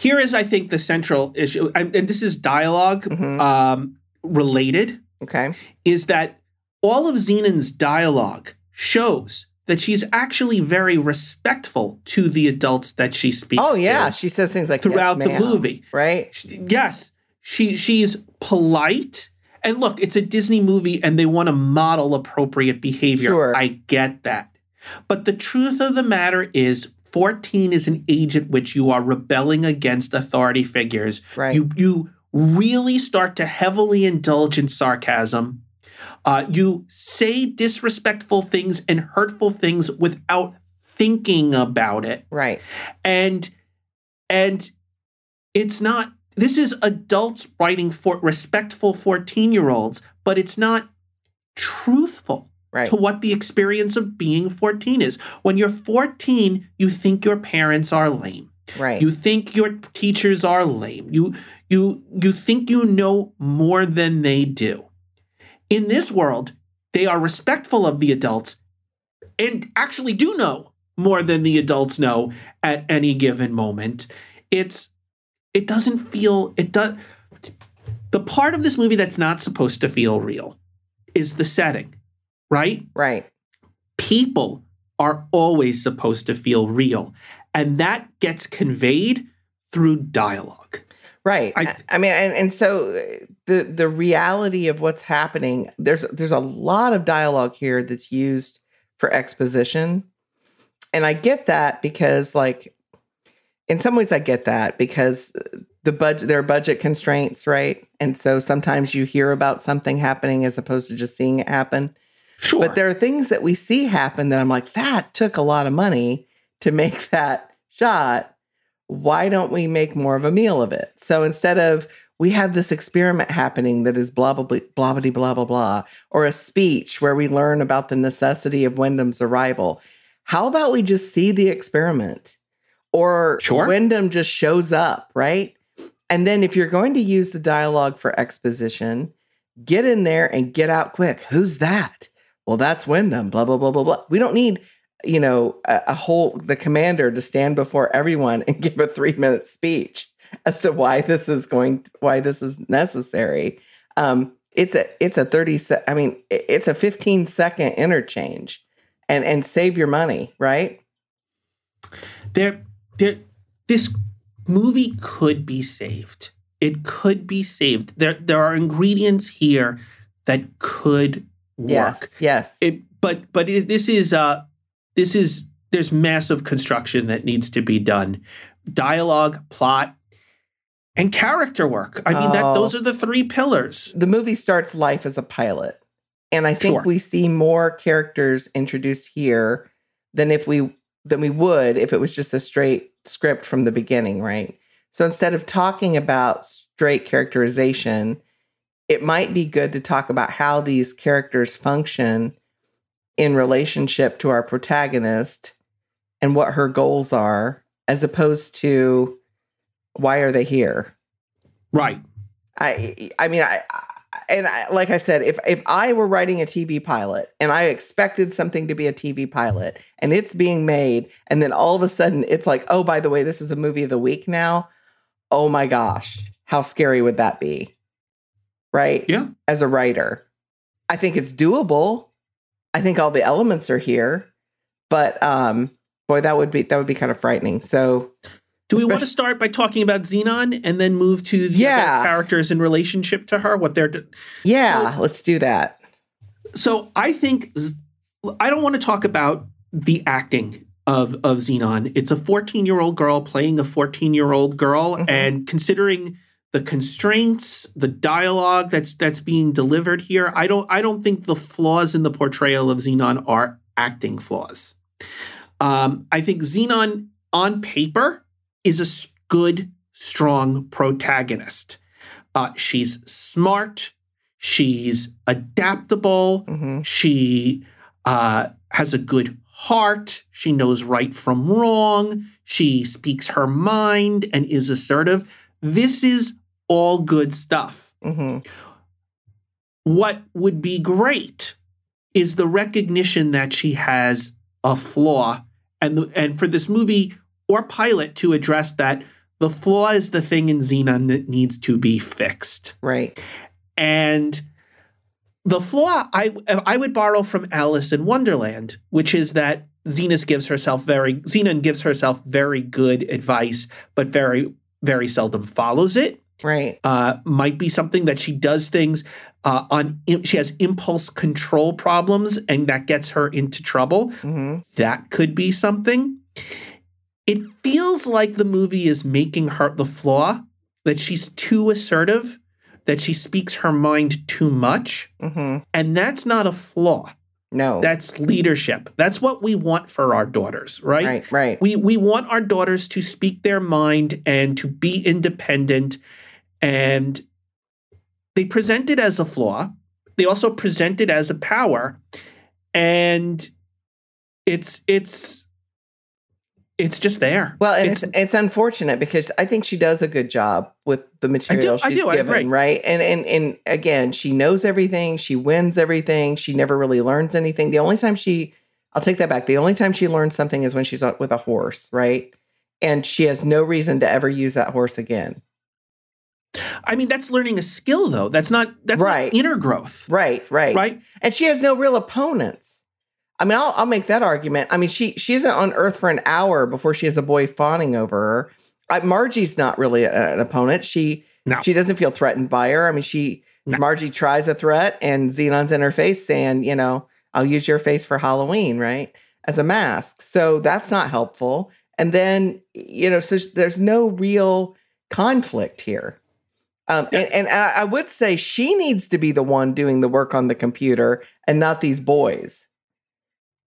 Here is, I think, the central issue, and this is dialog mm-hmm. um, related. Okay. Is that all of Zenon's dialogue shows that she's actually very respectful to the adults that she speaks. Oh yeah, she says things like throughout yes, the movie, right? She, yes, she she's polite. And look, it's a Disney movie, and they want to model appropriate behavior. Sure. I get that, but the truth of the matter is, 14 is an age at which you are rebelling against authority figures. Right. You you really start to heavily indulge in sarcasm. Uh, you say disrespectful things and hurtful things without thinking about it. Right. And and it's not this is adults writing for respectful 14 year olds, but it's not truthful right. to what the experience of being 14 is. When you're 14, you think your parents are lame. Right. You think your teachers are lame. You you you think you know more than they do. In this world, they are respectful of the adults and actually do know more than the adults know at any given moment. It's it doesn't feel it does the part of this movie that's not supposed to feel real is the setting right? Right. People are always supposed to feel real. And that gets conveyed through dialogue. Right. I, I mean, and, and so the the reality of what's happening, there's there's a lot of dialogue here that's used for exposition. And I get that because like in some ways I get that because the budget there are budget constraints, right? And so sometimes you hear about something happening as opposed to just seeing it happen. Sure. But there are things that we see happen that I'm like, that took a lot of money to make [LAUGHS] that shot why don't we make more of a meal of it? So instead of we have this experiment happening that is blah blah blah blah blah blah blah, or a speech where we learn about the necessity of Wyndham's arrival. How about we just see the experiment? Or sure. Wyndham just shows up, right? And then if you're going to use the dialogue for exposition, get in there and get out quick. Who's that? Well, that's Wyndham, blah, blah, blah, blah, blah. We don't need you know, a, a whole, the commander to stand before everyone and [LAUGHS] give a three minute speech. as to why this is going why this is necessary. Um, it's a it's a 30 se- I mean it's a 15 second interchange and and save your money, right? There there this movie could be saved. It could be saved. There there are ingredients here that could work. Yes. Yes. It, but but it, this is uh this is there's massive construction that needs to be done. Dialogue, plot, and character work. I mean, that Oh. those are the three pillars. the movie starts life as a pilot. And I think Sure. we see more characters introduced here than if we than we would if it was just a straight script from the beginning, right? So instead of talking about straight characterization, it might be good to talk about how these characters function in relationship to our protagonist and what her goals are as opposed to why are they here? Right. I I mean I, I and I, like I said, if if I were writing a TV pilot and I expected something to be a TV pilot and it's being made, and then all of a sudden it's like, oh, by the way, this is a movie of the week now. Oh my gosh, how scary would that be? Right? Yeah. As a writer, I think it's doable. I think all the elements are here, but um, boy, that would be that would be kind of frightening. So Do we want to start by talking about Zenon and then move to the Yeah. other characters in relationship to her? What they're do- yeah, let's do that. so I think I don't want to talk about the acting of of Zenon. It's a 14 year old girl playing a 14 year old girl, Mhm. and considering the constraints, the dialogue that's that's being delivered here, I don't I don't think the flaws in the portrayal of Zenon are acting flaws. Um, I think Zenon on paper is a good, strong protagonist. Uh, she's smart. She's adaptable. hmm She uh, has a good heart. She knows right from wrong. She speaks her mind and is assertive. This is all good stuff. hmm What would be great is the recognition that she has a flaw, and the, and for this movie or pilot to address that, the flaw is the thing in Zenon that needs to be fixed. Right. And the flaw I I would borrow from Alice in Wonderland, which is that Xenos gives herself very Zenon gives herself very good advice, but very very seldom follows it. Right. Uh, might be something that she does things uh, on. She has impulse control problems, and that gets her into trouble. hmm That could be something. It feels like the movie is making her the flaw that she's too assertive, that she speaks her mind too much. hmm And that's not a flaw. No. That's leadership. That's what we want for our daughters, right? right. Right. We we want our daughters to speak their mind and to be independent and they present it as a flaw. They also present it as a power and it's it's it's just there. Well, and It's- it's, it's unfortunate because I think she does a good job with the material I she's do, I given, agree. right? And and and again, she knows everything. She wins everything. She never really learns anything. The only time she, I'll take that back. The only time she learns something is when she's with a horse, right? And she has no reason to ever use that horse again. I mean that's learning a skill though. That's not that's Right. not inner growth. Right, right, Right? And she has no real opponents. I mean, I'll, I'll make that argument. I mean, she she isn't on Earth for an hour before she has a boy fawning over her. I, Margie's not really a- an opponent. She No. she doesn't feel threatened by her. I mean, she No. Margie tries a threat, and Zenon's in her face saying, you know, I'll use your face for Halloween, right, as a mask. So that's not helpful. And then you know, so there's no real conflict here. Um, and, and I I would say she needs to be the one doing the work on the computer and not these boys.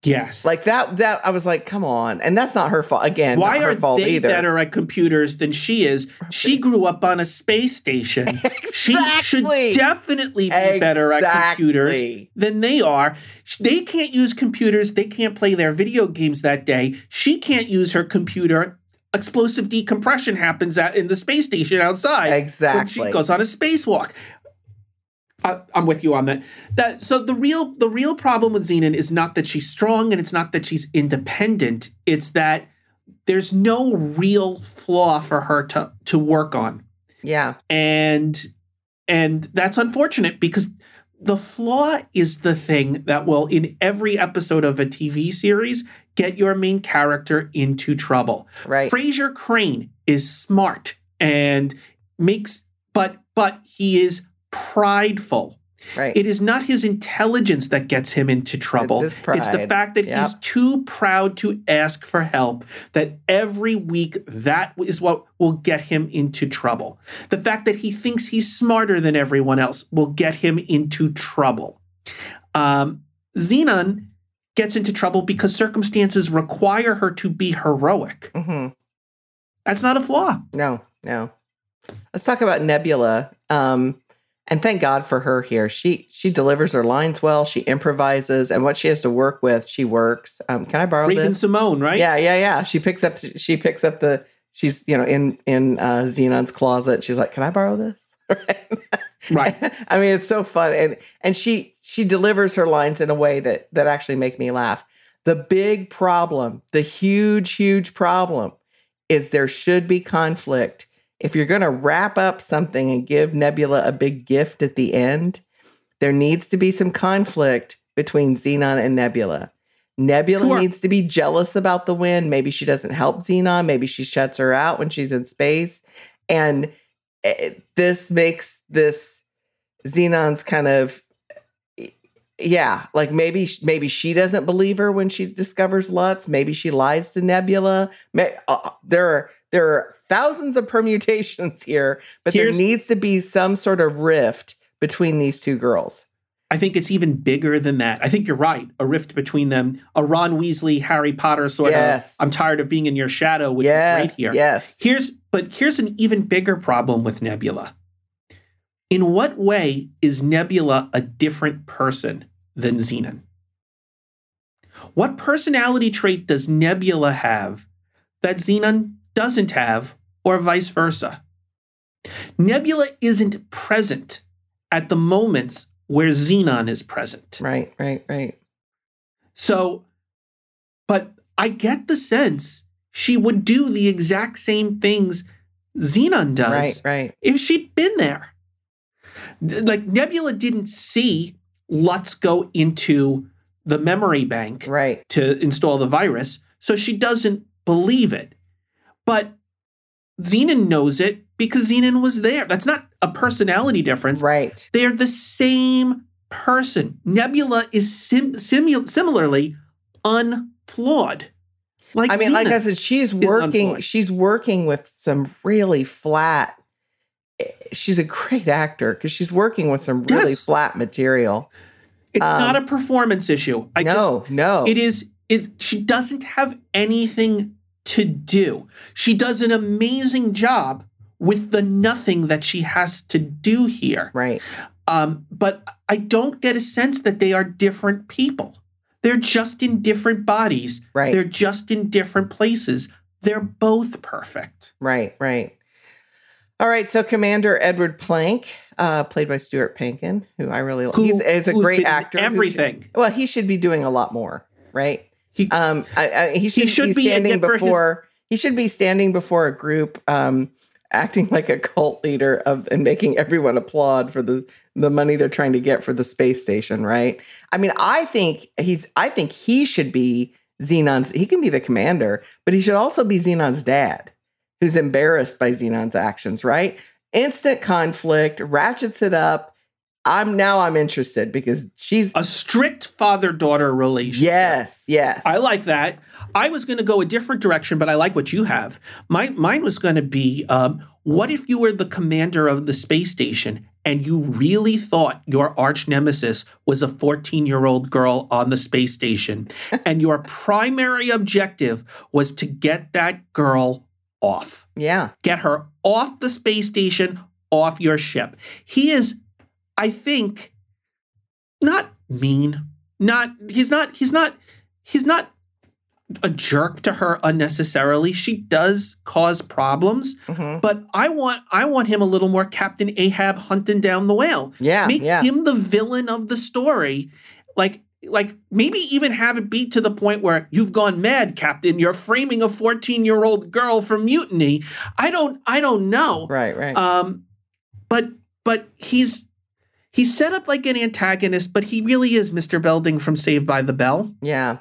Yes. Like that, that I was like, come on. And that's not her fault. Again, Why not her are fault they either. better at computers than she is? She grew up on a space station. [LAUGHS] She should definitely be better at computers than they are. They can't use computers. They can't play their video games that day. She can't use her computer. Explosive decompression happens at, in the space station outside. Exactly. she goes on a spacewalk. I, I'm with you on that. That so the real the real problem with Zenon is not that she's strong and it's not that she's independent. It's that there's no real flaw for her to to work on. Yeah. And and that's unfortunate because the flaw is the thing that will in every episode of a TV series get your main character into trouble. Right. Frasier Crane is smart and makes but but he is prideful. Right. It is not his intelligence that gets him into trouble. It's. It's the fact that Yep. he's too proud to ask for help, that every week that is what will get him into trouble. The fact that he thinks he's smarter than everyone else will get him into trouble. Um, Zenon gets into trouble because circumstances require her to be heroic. hmm That's not a flaw. No, no. Let's talk about Nebula. Um, and thank God for her here. She she delivers her lines well. She improvises, and what she has to work with, she works. Um, can I borrow Raven this? Simone, right? Yeah, yeah, yeah. She picks up. She picks up the. She's you know in in uh, Zenon's closet. She's like, "Can I borrow this?" [LAUGHS] Right. [LAUGHS] I mean, it's so fun, and and she she delivers her lines in a way that that actually make me laugh. The big problem, the huge huge problem, is there should be conflict. If you're going to wrap up something and give Nebula a big gift at the end, there needs to be some conflict between Zenon and Nebula. Nebula Sure. needs to be jealous about the win. Maybe she doesn't help Zenon. Maybe she shuts her out when she's in space. And it, this makes this Zenon's kind of eh, yeah, like maybe maybe she doesn't believe her when she discovers Lutz. Maybe she lies to Nebula. May, uh, there are there are thousands of permutations here, but Here's- there needs to be some sort of rift between these two girls. I think it's even bigger than that. I think you're right. A rift between them, a Ron Weasley, Harry Potter sort Yes. of. I'm tired of being in your shadow. Would be yes, great here. yes. Here's but here's an even bigger problem with Nebula. In what way is Nebula a different person than Zenon? What personality trait does Nebula have that Zenon doesn't have, or vice versa? Nebula isn't present at the moments where Zenon is present. Right, right, right. So, but I get the sense she would do the exact same things Zenon does Right, right. if she'd been there. Like Nebula didn't see Lutz go into the memory bank Right. to install the virus, so she doesn't believe it. But Zenon knows it because Zenon was there. That's not a personality difference. Right. They're the same person. Nebula is sim- simu- similarly unflawed. Like I mean, like I said, she's working. She's working with some really flat. eh, She's a great actor because she's working with some really Yes. flat material. it's um, not a performance issue. I no, no. it is. It she doesn't have anything to do. She does an amazing job with the nothing that she has to do here. right. Um, but I don't get a sense that they are different people. They're just in different bodies. Right. They're just in different places. They're both perfect. Right, right. All right, so Commander Edward Plank, uh, played by Stuart Pankin, who I really like. Who- He's, he's a great actor. who should- Everything. well, he should be doing a lot more, right? He- um, I, I, he should, should be standing it for his- before. He should be standing before a group, um, acting like a cult leader of and making everyone applaud for the the money they're trying to get for the space station, right? I mean, I think he's. I think he should be Zenon's. He can be the commander, but he should also be Zenon's dad, who's embarrassed by Zenon's actions, right? Instant conflict, ratchets it up. I'm now I'm interested because she's A strict father daughter relationship. yes, yes. I like that. I was going to go a different direction, but I like what you have. My, mine was going to be um, what if you were the commander of the space station and you really thought your arch nemesis was a 14 year old girl on the space station [LAUGHS] and your primary objective was to get that girl off? yeah. Get her off the space station, off your ship. He is, I think, not mean. Not he's not he's not he's not a jerk to her unnecessarily. She does cause problems, Mhm. but I want I want him a little more Captain Ahab hunting down the whale. Yeah. Make yeah. him the villain of the story. Like like maybe even have it beat to the point where you've gone mad, Captain. You're framing a 14 year old girl for mutiny. I don't I don't know. Right, right. Um, but but he's he's set up like an antagonist, but he really is Mr. Belding from Saved by the Bell. yeah.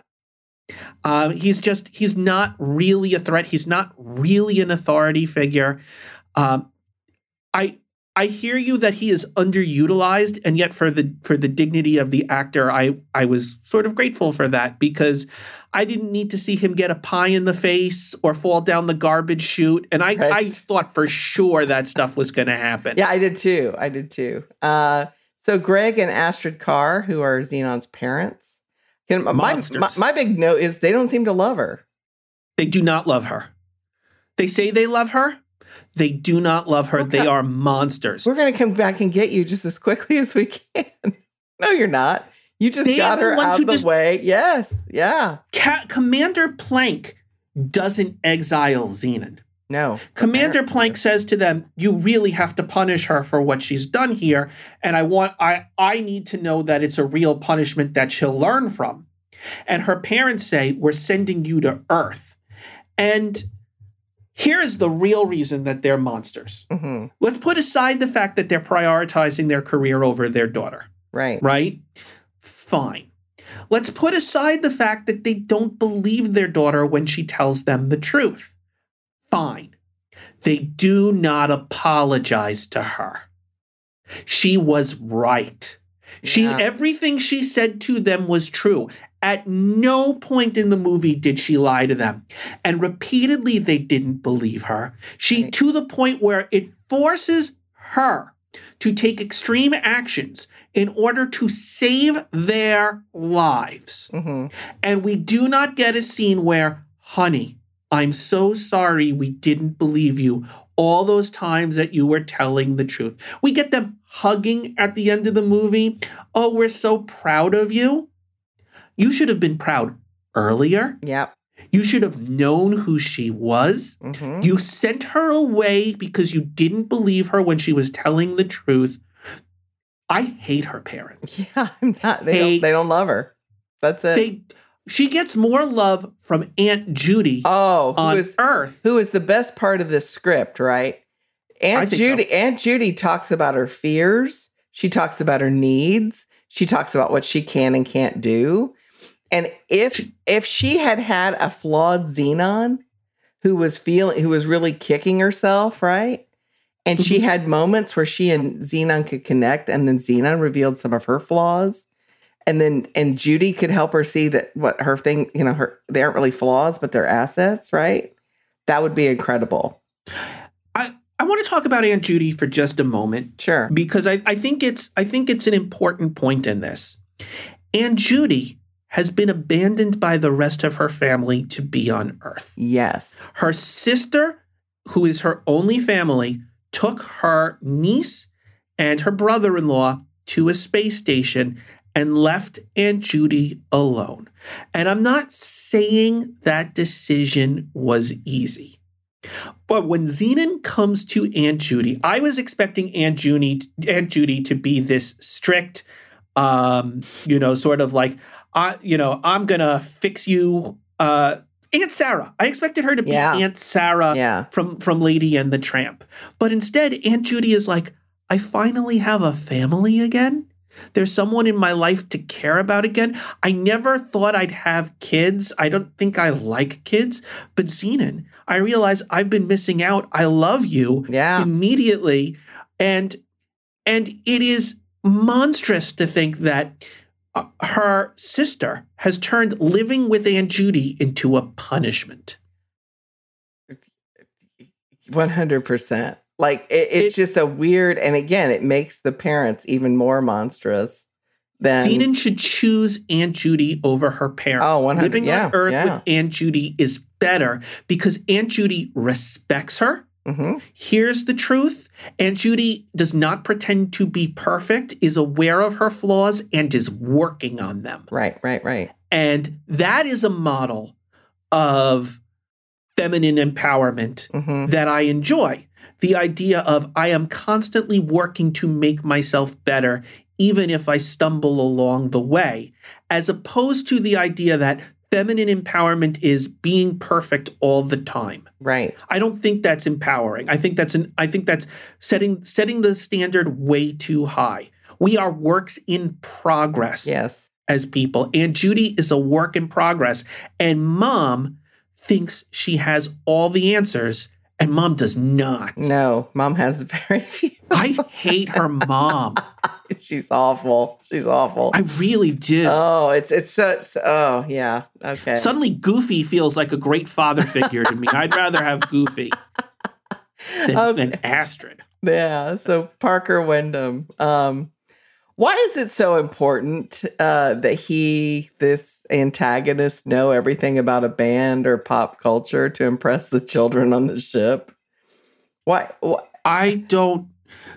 Um, he's just he's not really a threat. He's not really an authority figure. Um, I I hear you that he is underutilized, and yet for the for the dignity of the actor, I I was sort of grateful for that because I didn't need to see him get a pie in the face or fall down the garbage chute, and I Right. I thought for sure that stuff was going to happen. Yeah, I did too. I did too. Uh, so Greg and Astrid Kar, who are Zenon's parents, can, my, my, Monsters. my big note is they don't seem to love her. They do not love her. They say they love her. They do not love her. They are monsters. We're gonna come back and get you just as quickly [LAUGHS] as we can. no, you're not. You just They got her out of the just- way. Yes. Yeah. Ca- Commander Plank doesn't exile Zenon. No. Commander Plank says to them, "You really have to punish her for what she's done here, and I want I I need to know that it's a real punishment that she'll learn from." And her parents say, "We're sending you to Earth." And here is the real reason that they're monsters. Mhm. Let's put aside the fact that they're prioritizing their career over their daughter Right. right? Fine. Let's put aside the fact that they don't believe their daughter when she tells them the truth. Fine. They do not apologize to her. She was right. She Yeah. everything she said to them was true. At no point in the movie did she lie to them. And repeatedly they didn't believe her. She Right. to the point where it forces her to take extreme actions in order to save their lives. Mhm. And we do not get a scene where, honey, I'm so sorry we didn't believe you all those times that you were telling the truth. We get them hugging at the end of the movie. Oh, we're so proud of you. You should have been proud earlier. Yep. You should have known who she was. hmm You sent her away because you didn't believe her when she was telling the truth. I hate her parents. [LAUGHS] Yeah. I'm not. They Hey. don't. They don't love her. That's it. They she gets more love from Aunt Judy oh, who on is Earth. who is the best part of this script, right? Aunt Judy. Aunt Judy talks about her fears. She talks about her needs. She talks about what she can and can't do. And if if she had had a flawed Zenon who was feeling who was really kicking herself, right? And she Mhm. had moments where she and Zenon could connect, and then Zenon revealed some of her flaws. And then and Judy could help her see that what her thing, you know, her they aren't really flaws, but they're assets, right? That would be incredible. I, I want to talk about Aunt Judy for just a moment Sure. because I, I think it's I think it's an important point in this. Aunt Judy has been abandoned by the rest of her family to be on Earth. Yes. Her sister, who is her only family, took her niece and her brother in law to a space station and left Aunt Judy alone. And I'm not saying that decision was easy. But when Zenon comes to Aunt Judy, I was expecting Aunt Judy, Aunt Judy to be this strict, um, you know, sort of like, I, you know, I'm gonna fix you, uh, Aunt Sarah. I expected her to be Yeah. Aunt Sarah Yeah. from from Lady and the Tramp, but instead, Aunt Judy is like, I finally have a family again. There's someone in my life to care about again. I never thought I'd have kids. I don't think I like kids, but Zenon, I realize I've been missing out. I love you Yeah. immediately, and and it is monstrous to think that uh, her sister has turned living with Aunt Judy into a punishment. 100%. Like it, it's It- just a weird and again, it makes the parents even more monstrous than Zenon should choose Aunt Judy over her parents. Oh, 100 Living yeah, on Earth yeah. with Aunt Judy is better because Aunt Judy respects her, Mhm. hears the truth. Aunt Judy does not pretend to be perfect, is aware of her flaws, and is working on them. Right, right, right. And that is a model of feminine empowerment Mhm. that I enjoy. The idea of I am constantly working to make myself better, even if I stumble along the way, as opposed to the idea that feminine empowerment is being perfect all the time. Right. I don't think that's empowering. I think that's an I think that's setting setting the standard way too high. We are works in progress Yes. as people. And Judy is a work in progress. And mom thinks she has all the answers, and mom does not. No, mom has very [LAUGHS] few. I hate her mom. [LAUGHS] She's awful. She's awful. I really do. oh, it's it's such. Oh, yeah. Okay. Suddenly, Goofy feels like a great father figure to me. I'd rather have Goofy than, [LAUGHS] Okay. than Astrid. Yeah. So Parker Wyndham. Um, why is it so important uh, that he, this antagonist, know everything about a band or pop culture to impress the children on the ship? Why? why I don't.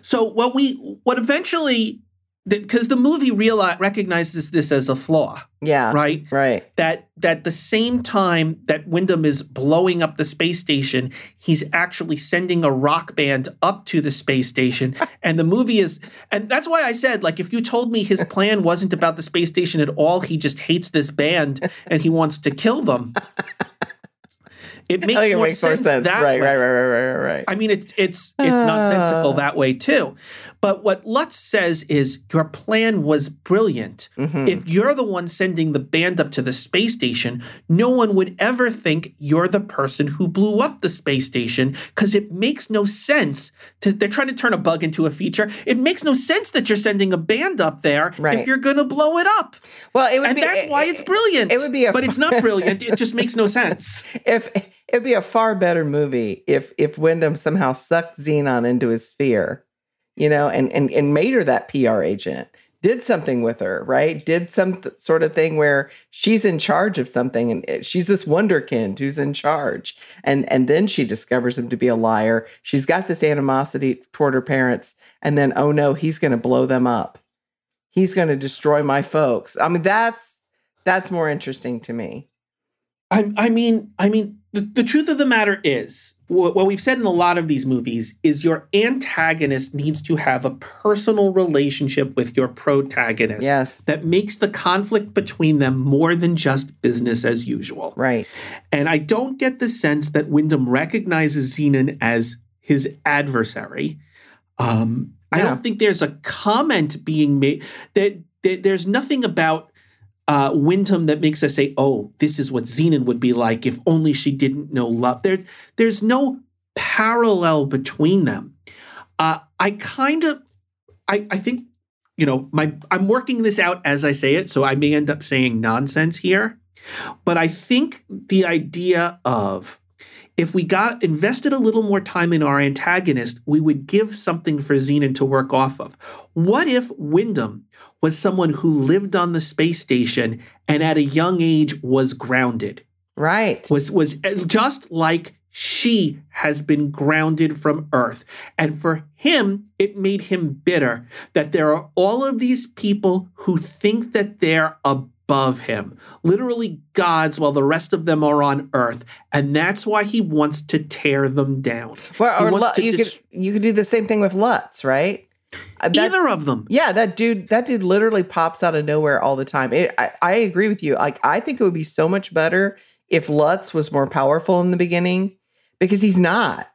So what we what eventually because the movie reali recognizes this as a flaw, yeah. right? Right. That that the same time that Wyndham is blowing up the space station, he's actually sending a rock band up to the space station, [LAUGHS] and the movie is, and that's why I said, like, if you told me his plan wasn't about the space station at all, he just hates this band and he wants to kill them. [LAUGHS] It makes, it more, makes more sense sense. that Right, way. right, right, right, right, right. I mean, it's it's it's nonsensical Ah. that way too. But what Lutz says is your plan was brilliant. Mhm. If you're the one sending the band up to the space station, no one would ever think you're the person who blew up the space station because it makes no sense. To, they're trying to turn a bug into a feature. It makes no sense that you're sending a band up there Right. if you're going to blow it up. well, it would And be. that's why it's brilliant. it would be a- but it's not [LAUGHS] brilliant. It just makes no sense. [LAUGHS] if it'd be a far better movie if if Wyndham somehow sucked Zenon into his sphere, you know, and and and made her that PR agent, did something with her, right? Did some th- sort of thing where she's in charge of something, and it- she's this wonderkind who's in charge, and and then she discovers him to be a liar. She's got this animosity toward her parents, and then oh no, he's going to blow them up. He's going to destroy my folks. I mean, that's that's more interesting to me. I, I mean, I mean, the, the truth of the matter is, wh- what we've said in a lot of these movies is your antagonist needs to have a personal relationship with your protagonist Yes. that makes the conflict between them more than just business as usual. Right. And I don't get the sense that Wyndham recognizes Zenon as his adversary. Um, I don't think there's a comment being made that, that there's nothing about uh, Wyndham that makes us say, "Oh, this is what Zenon would be like if only she didn't know love." There, there's no parallel between them. Uh, I kind of, I, I think, you know, my I'm working this out as I say it, so I may end up saying nonsense here. But I think the idea of if we got invested a little more time in our antagonist, we would give something for Zenon to work off of. What if Wyndham was someone who lived on the space station and at a young age was grounded? Right. Was was eh, just like she has been grounded from Earth. And for him, it made him bitter that there are all of these people who think that they're above him, literally gods, while the rest of them are on Earth. And that's why he wants to tear them down. Well, or wants you dis- could you could do the same thing with Lutz, right? Uh, that- Either of them. yeah, that dude that dude literally pops out of nowhere all the time. It, I I agree with you. Like I think it would be so much better if Lutz was more powerful in the beginning because he's not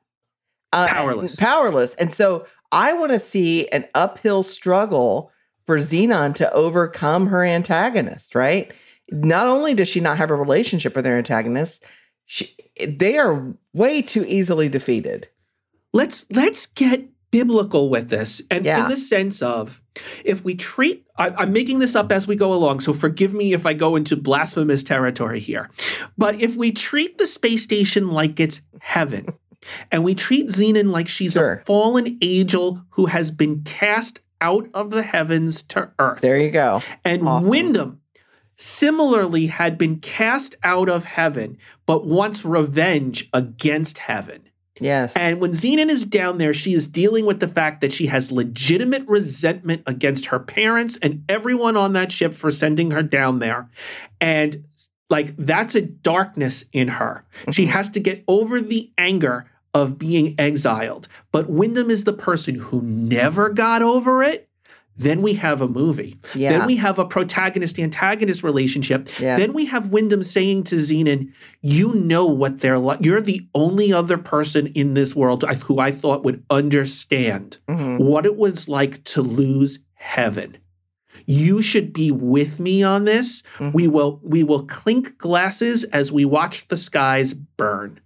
uh, Powerless. Powerless, and so I want to see an uphill struggle for Zenon to overcome her antagonist. Right? Not only does she not have a relationship with her antagonist, she, they are way too easily defeated. let's let's get biblical with this and Yeah. in the sense of if we treat I, i'm making this up as we go along so forgive me if i go into blasphemous territory here but if we treat the space station like it's heaven and we treat zenon like she's Sure. a fallen angel who has been cast out of the heavens to earth There you go. and Awesome. Wyndham similarly had been cast out of heaven but wants revenge against heaven Yes. and when Zenon is down there, she is dealing with the fact that she has legitimate resentment against her parents and everyone on that ship for sending her down there. And like that's a darkness in her. She mm-hmm. has to get over the anger of being exiled. But Wyndham is the person who never got over it, then we have a movie. Yeah. Then we have a protagonist antagonist relationship. Yes. Then we have Wyndham saying to Zenon, You know what they're like. You're the only other person in this world who I thought would understand Mhm. what it was like to lose heaven. You should be with me on this. Mhm. We will we will clink glasses as we watch the skies burn.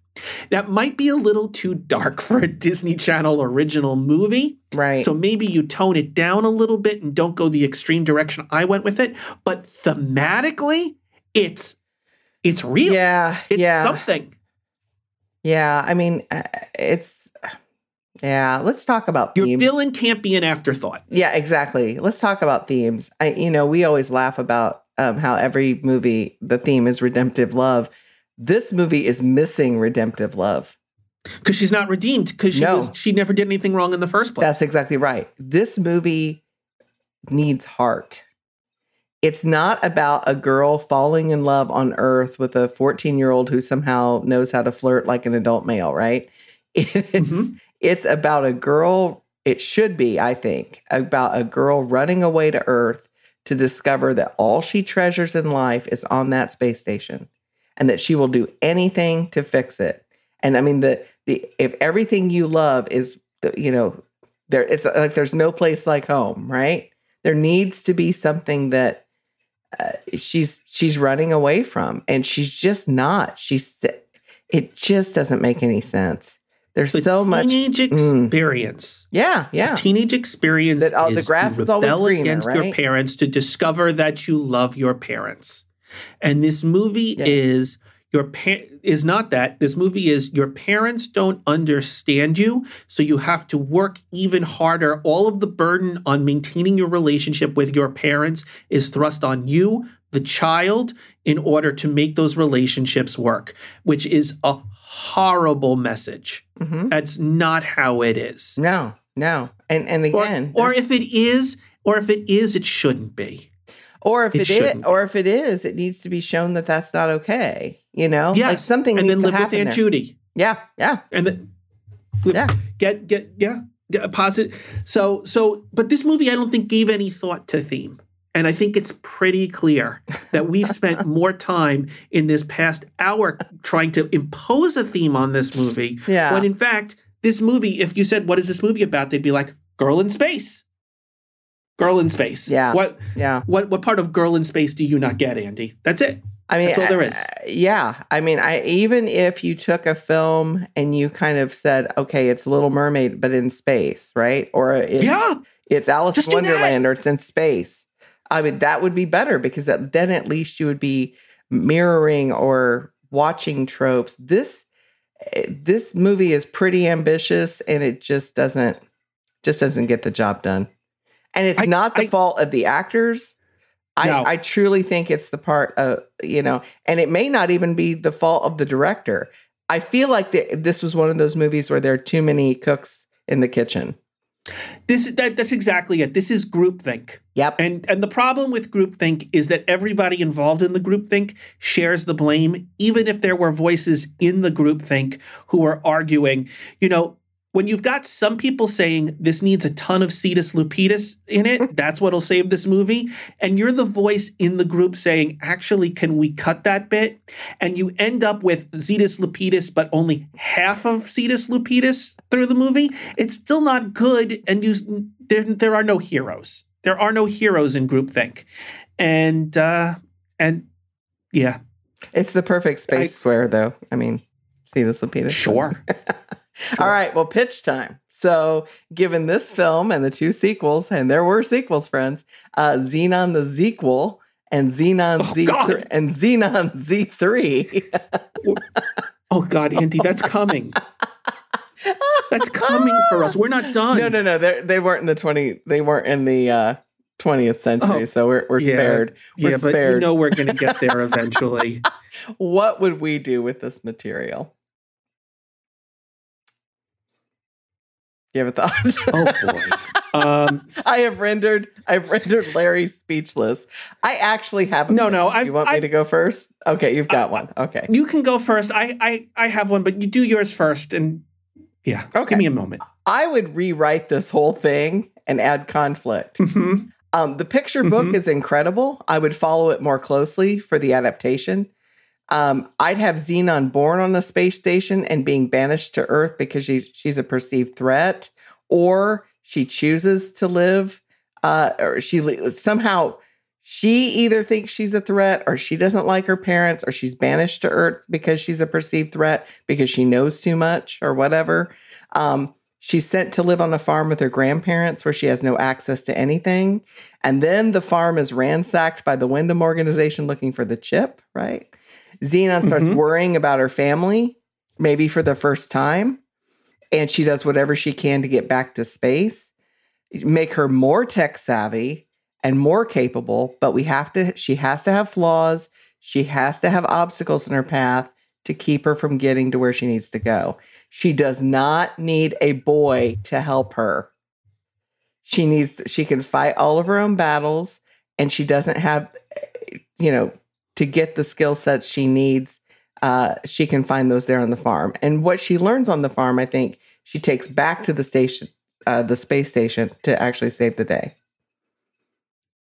That might be a little too dark [LAUGHS] for a Disney Channel original movie. Right. So maybe you tone it down a little bit and don't go the extreme direction I went with it. But thematically, it's it's real. yeah. It's yeah. something. Yeah. I mean, uh, it's. Yeah. Let's talk about Your themes. villain can't be an afterthought. Yeah, exactly. Let's talk about themes. I, you know, we always laugh about um, how every movie the theme is redemptive love. This movie is missing redemptive love. Because she's not redeemed because she No. was she never did anything wrong in the first place. That's exactly right. This movie needs heart. It's not about a girl falling in love on Earth with a 14 year old who somehow knows how to flirt like an adult male, right? [LAUGHS] It's Mhm. it's about a girl. It should be, I think, about a girl running away to Earth to discover that all she treasures in life is on that space station, and that she will do anything to fix it. And I mean, the the if everything you love is, you know, there it's like there's no place like home, right? There needs to be something that uh, she's she's running away from, and she's just not. She's it just doesn't make any sense. There's The so much. teenage Mm. experience. Yeah, yeah. Teenage experience That all- the grass is always greener, against your parents to discover that you love your parents. And this movie Yeah. is your pa- is not that. This movie is your parents don't understand you, so you have to work even harder. All of the burden on maintaining your relationship with your parents is thrust on you, the child, in order to make those relationships work, which is a horrible message. Mhm. That's not how it is. No, no, and and Or, again, or if it is, or if it is, it shouldn't be. Or if it it is, or if it is, it needs to be shown that that's not okay. You know, like something and then live with Aunt there. Judy, Yeah, yeah, and then yeah. get get yeah get a positive. So so, but this movie, I don't think gave any thought to theme, and I think it's pretty clear that we've spent [LAUGHS] more time in this past hour trying to impose a theme on this movie, Yeah. when in fact, this movie, if you said, "What is this movie about?" they'd be like, "Girl in space." Girl in space. Yeah. What Yeah. what what part of girl in space do you not get, Andy? That's it. I mean, That's all there is. uh, yeah. I mean, I even if you took a film and you kind of said, okay, it's Little Mermaid, but in space, right? Or it's, yeah. it's Alice Just in. Wonderland, or it's in space. I mean, that would be better because that, then at least you would be mirroring or watching tropes. This eh, this movie is pretty ambitious, and it just doesn't just doesn't get the job done. And it's I- not the I- fault of the actors. I, No. I truly think it's the part of you know, and it may not even be the fault of the director. I feel like the, this was one of those movies where there are too many cooks in the kitchen. This that, that's exactly it. This is groupthink. Yep. And and the problem with groupthink is that everybody involved in the groupthink shares the blame, even if there were voices in the groupthink who are arguing. You know, when you've got some people saying this needs a ton of Zetus Lapetus in it, that's what'll save this movie, and you're the voice in the group saying, actually, can we cut that bit? And you end up with Zetus Lapetus, but only half of Zetus Lapetus through the movie. It's still not good, and you there there are no heroes. There are no heroes in groupthink, and uh, and yeah, It's the perfect space I- square, though. I mean, Zetus Lapetus. be [LAUGHS] sure. All right. Well, pitch time. So, given this film and the two sequels, and there were sequels, friends, uh, Zenon the sequel and Zenon Oh, Z God. and Zenon Z three. Oh God, Andy, that's coming. That's coming for us. We're not [LAUGHS] done. no, no, no. They they weren't in the twenty. They weren't in the uh, twentieth century. Oh, so we're we're yeah. spared. We're Yeah, but you spared. know we're going to get there [LAUGHS] eventually. what would we do with this material? You have a thought? Oh boy. [LAUGHS] Um, I have rendered I've rendered Larry speechless. I actually have a No, no. I've- you want me I've- to go first? Okay, you've got I- one. Okay. you can go first. I, I I have one, but you do yours first, and yeah. Okay. Give me a moment. I would rewrite this whole thing and add conflict. Mhm. Um, the picture book Mhm. is incredible. I would follow it more closely for the adaptation. Um, I'd have Zenon born on a space station and being banished to Earth because she's she's a perceived threat, or she chooses to live, uh, or she somehow she either thinks she's a threat, or she doesn't like her parents, or she's banished to Earth because she's a perceived threat because she knows too much, or whatever. Um, she's sent to live on a farm with her grandparents where she has no access to anything. And then the farm is ransacked by the Wyndham organization looking for the chip, right? Zenon starts Mhm. worrying about her family, maybe for the first time. And she does whatever she can to get back to space, make her more tech savvy and more capable. But we have to, she has to have flaws. She has to have obstacles in her path to keep her from getting to where she needs to go. She does not need a boy to help her. She needs, she can fight all of her own battles and she doesn't have, you know, to get the skill sets she needs. Uh, she can find those there on the farm. And what she learns on the farm, I think she takes back to the station, uh, the space station to actually save the day.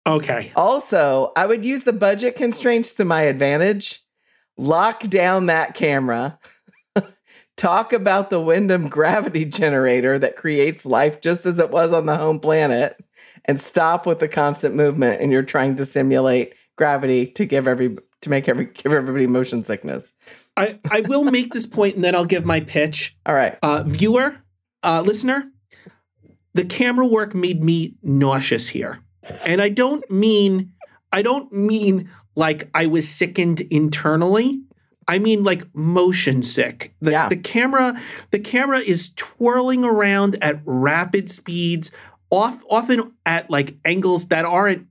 Okay. Also, I would use the budget constraints to my advantage. Lock down that camera. [LAUGHS] Talk about the Wyndham gravity generator that creates life just as it was on the home planet, and stop with the constant movement. And you're trying to simulate gravity to give every to make every give everybody motion sickness. I, I will make this point and then I'll give my pitch. All right. Uh, viewer, uh, listener, the camera work made me nauseous here. And I don't mean I don't mean like I was sickened internally. I mean like motion sick. The, Yeah. the camera the camera is twirling around at rapid speeds, off often at like angles that aren't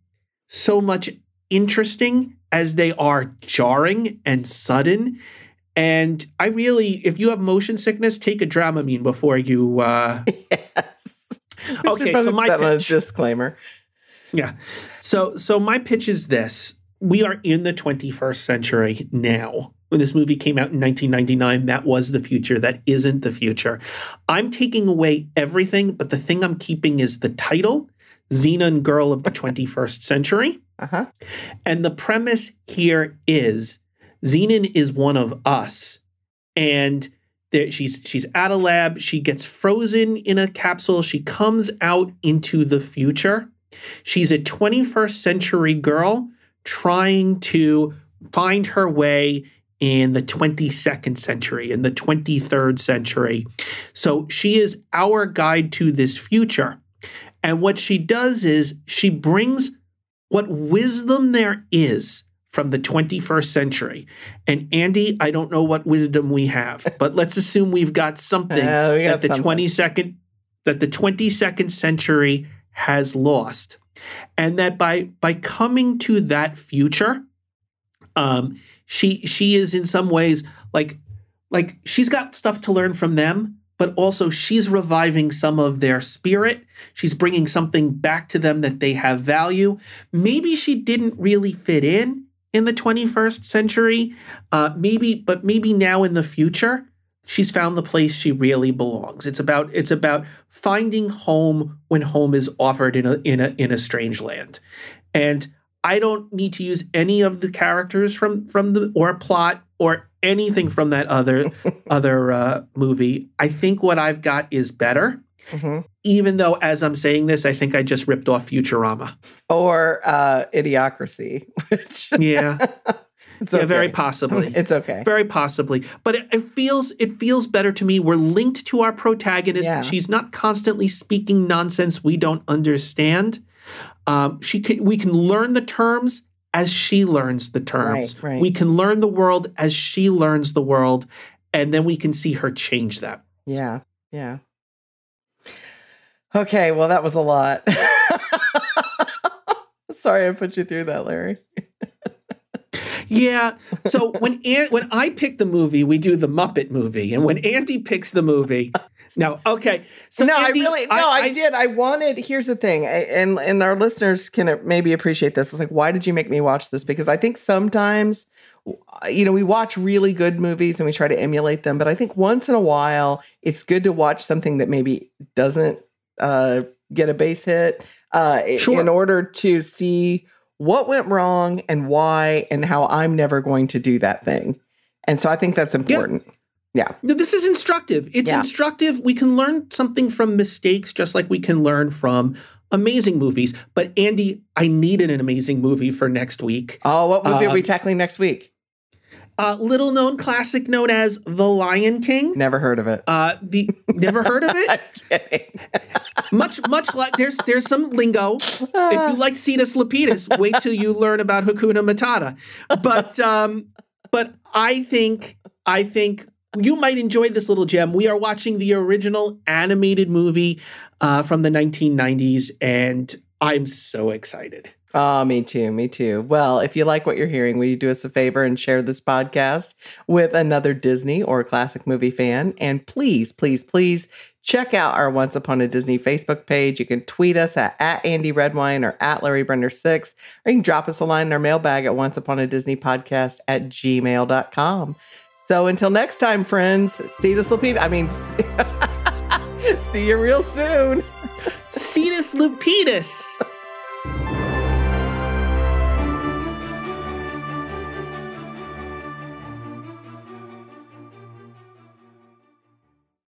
so much interesting as they are jarring and sudden. And I really, if you have motion sickness, take a Dramamine before you. Uh, Yes. We [LAUGHS] Okay, so my that pitch. disclaimer. yeah. So, so my pitch is this: we are in the 21st century now. When this movie came out in 1999, that was the future. That isn't the future. I'm taking away everything, but the thing I'm keeping is the title, Zenon Girl of the 21st Century. Uh huh. And the premise here is Zenon is one of us. And there, she's she's at a lab. She gets frozen in a capsule. She comes out into the future. She's a 21st century girl trying to find her way in the 22nd century, in the 23rd century. So she is our guide to this future. And what she does is she brings what wisdom there is from the 21st century. And Andy, I don't know what wisdom we have, [LAUGHS] but let's assume we've got something Uh, we got that the something. 22nd that the 22nd century has lost. And that by by coming to that future, um, she she is in some ways like like she's got stuff to learn from them, but also she's reviving some of their spirit. She's bringing something back to them that they have value. Maybe she didn't really fit in in the 21st century. Uh, maybe, but maybe now in the future, she's found the place she really belongs. It's about it's about finding home when home is offered in a in a in a strange land. And I don't need to use any of the characters from from the or plot or anything from that other [LAUGHS] other uh, movie. I think what I've got is better. Mhm. Even though, as I'm saying this, I think I just ripped off Futurama. Or uh, idiocracy, [LAUGHS] which Yeah, [LAUGHS] it's yeah, okay. very possibly. It's okay. Very possibly, but it, it feels it feels better to me. We're linked to our protagonist. Yeah. She's not constantly speaking nonsense we don't understand. Um, she can, we can learn the terms as she learns the terms. Right, right. We can learn the world as she learns the world, and then we can see her change that. Yeah. Yeah. Okay. Well, that was a lot. [LAUGHS] Sorry I put you through that, Larry. Yeah. So when An- when I pick the movie, we do the Muppet movie, and when Andy picks the movie, no, okay. So no, Andy, I really no, I, did. I wanted. Here's the thing, I- and and our listeners can maybe appreciate this. It's like, why did you make me watch this? Because I think sometimes, you know, we watch really good movies and we try to emulate them, but I think once in a while, it's good to watch something that maybe doesn't uh, get a base hit uh, Sure. in order to see what went wrong and why and how I'm never going to do that thing. And so I think that's important. No, This is instructive. It's Yeah. instructive. We can learn something from mistakes just like we can learn from amazing movies. But Andy, I needed an amazing movie for next week. Oh, what movie are we Um, tackling next week? Uh, little known classic known as The Lion King. Never heard of it. Uh, the never heard of it? [LAUGHS] Much much like there's there's some lingo. If you like Zetus Lapetus, wait till you learn about Hakuna Matata. But um, but I think I think you might enjoy this little gem. We are watching the original animated movie uh, from the 1990s, and I'm so excited. Oh, me too. Me too. Well, if you like what you're hearing, will you do us a favor and share this podcast with another Disney or classic movie fan? And please, please, please check out our Once Upon a Disney Facebook page. You can tweet us at, at Andy Redwine or at Larry Brenner6, or you can drop us a line in our mailbag at once upon a Disney podcast at gmail.com. So until next time, friends, see this Lupita. I mean, [LAUGHS] see, you real soon. Zetus Lapetus. [LAUGHS]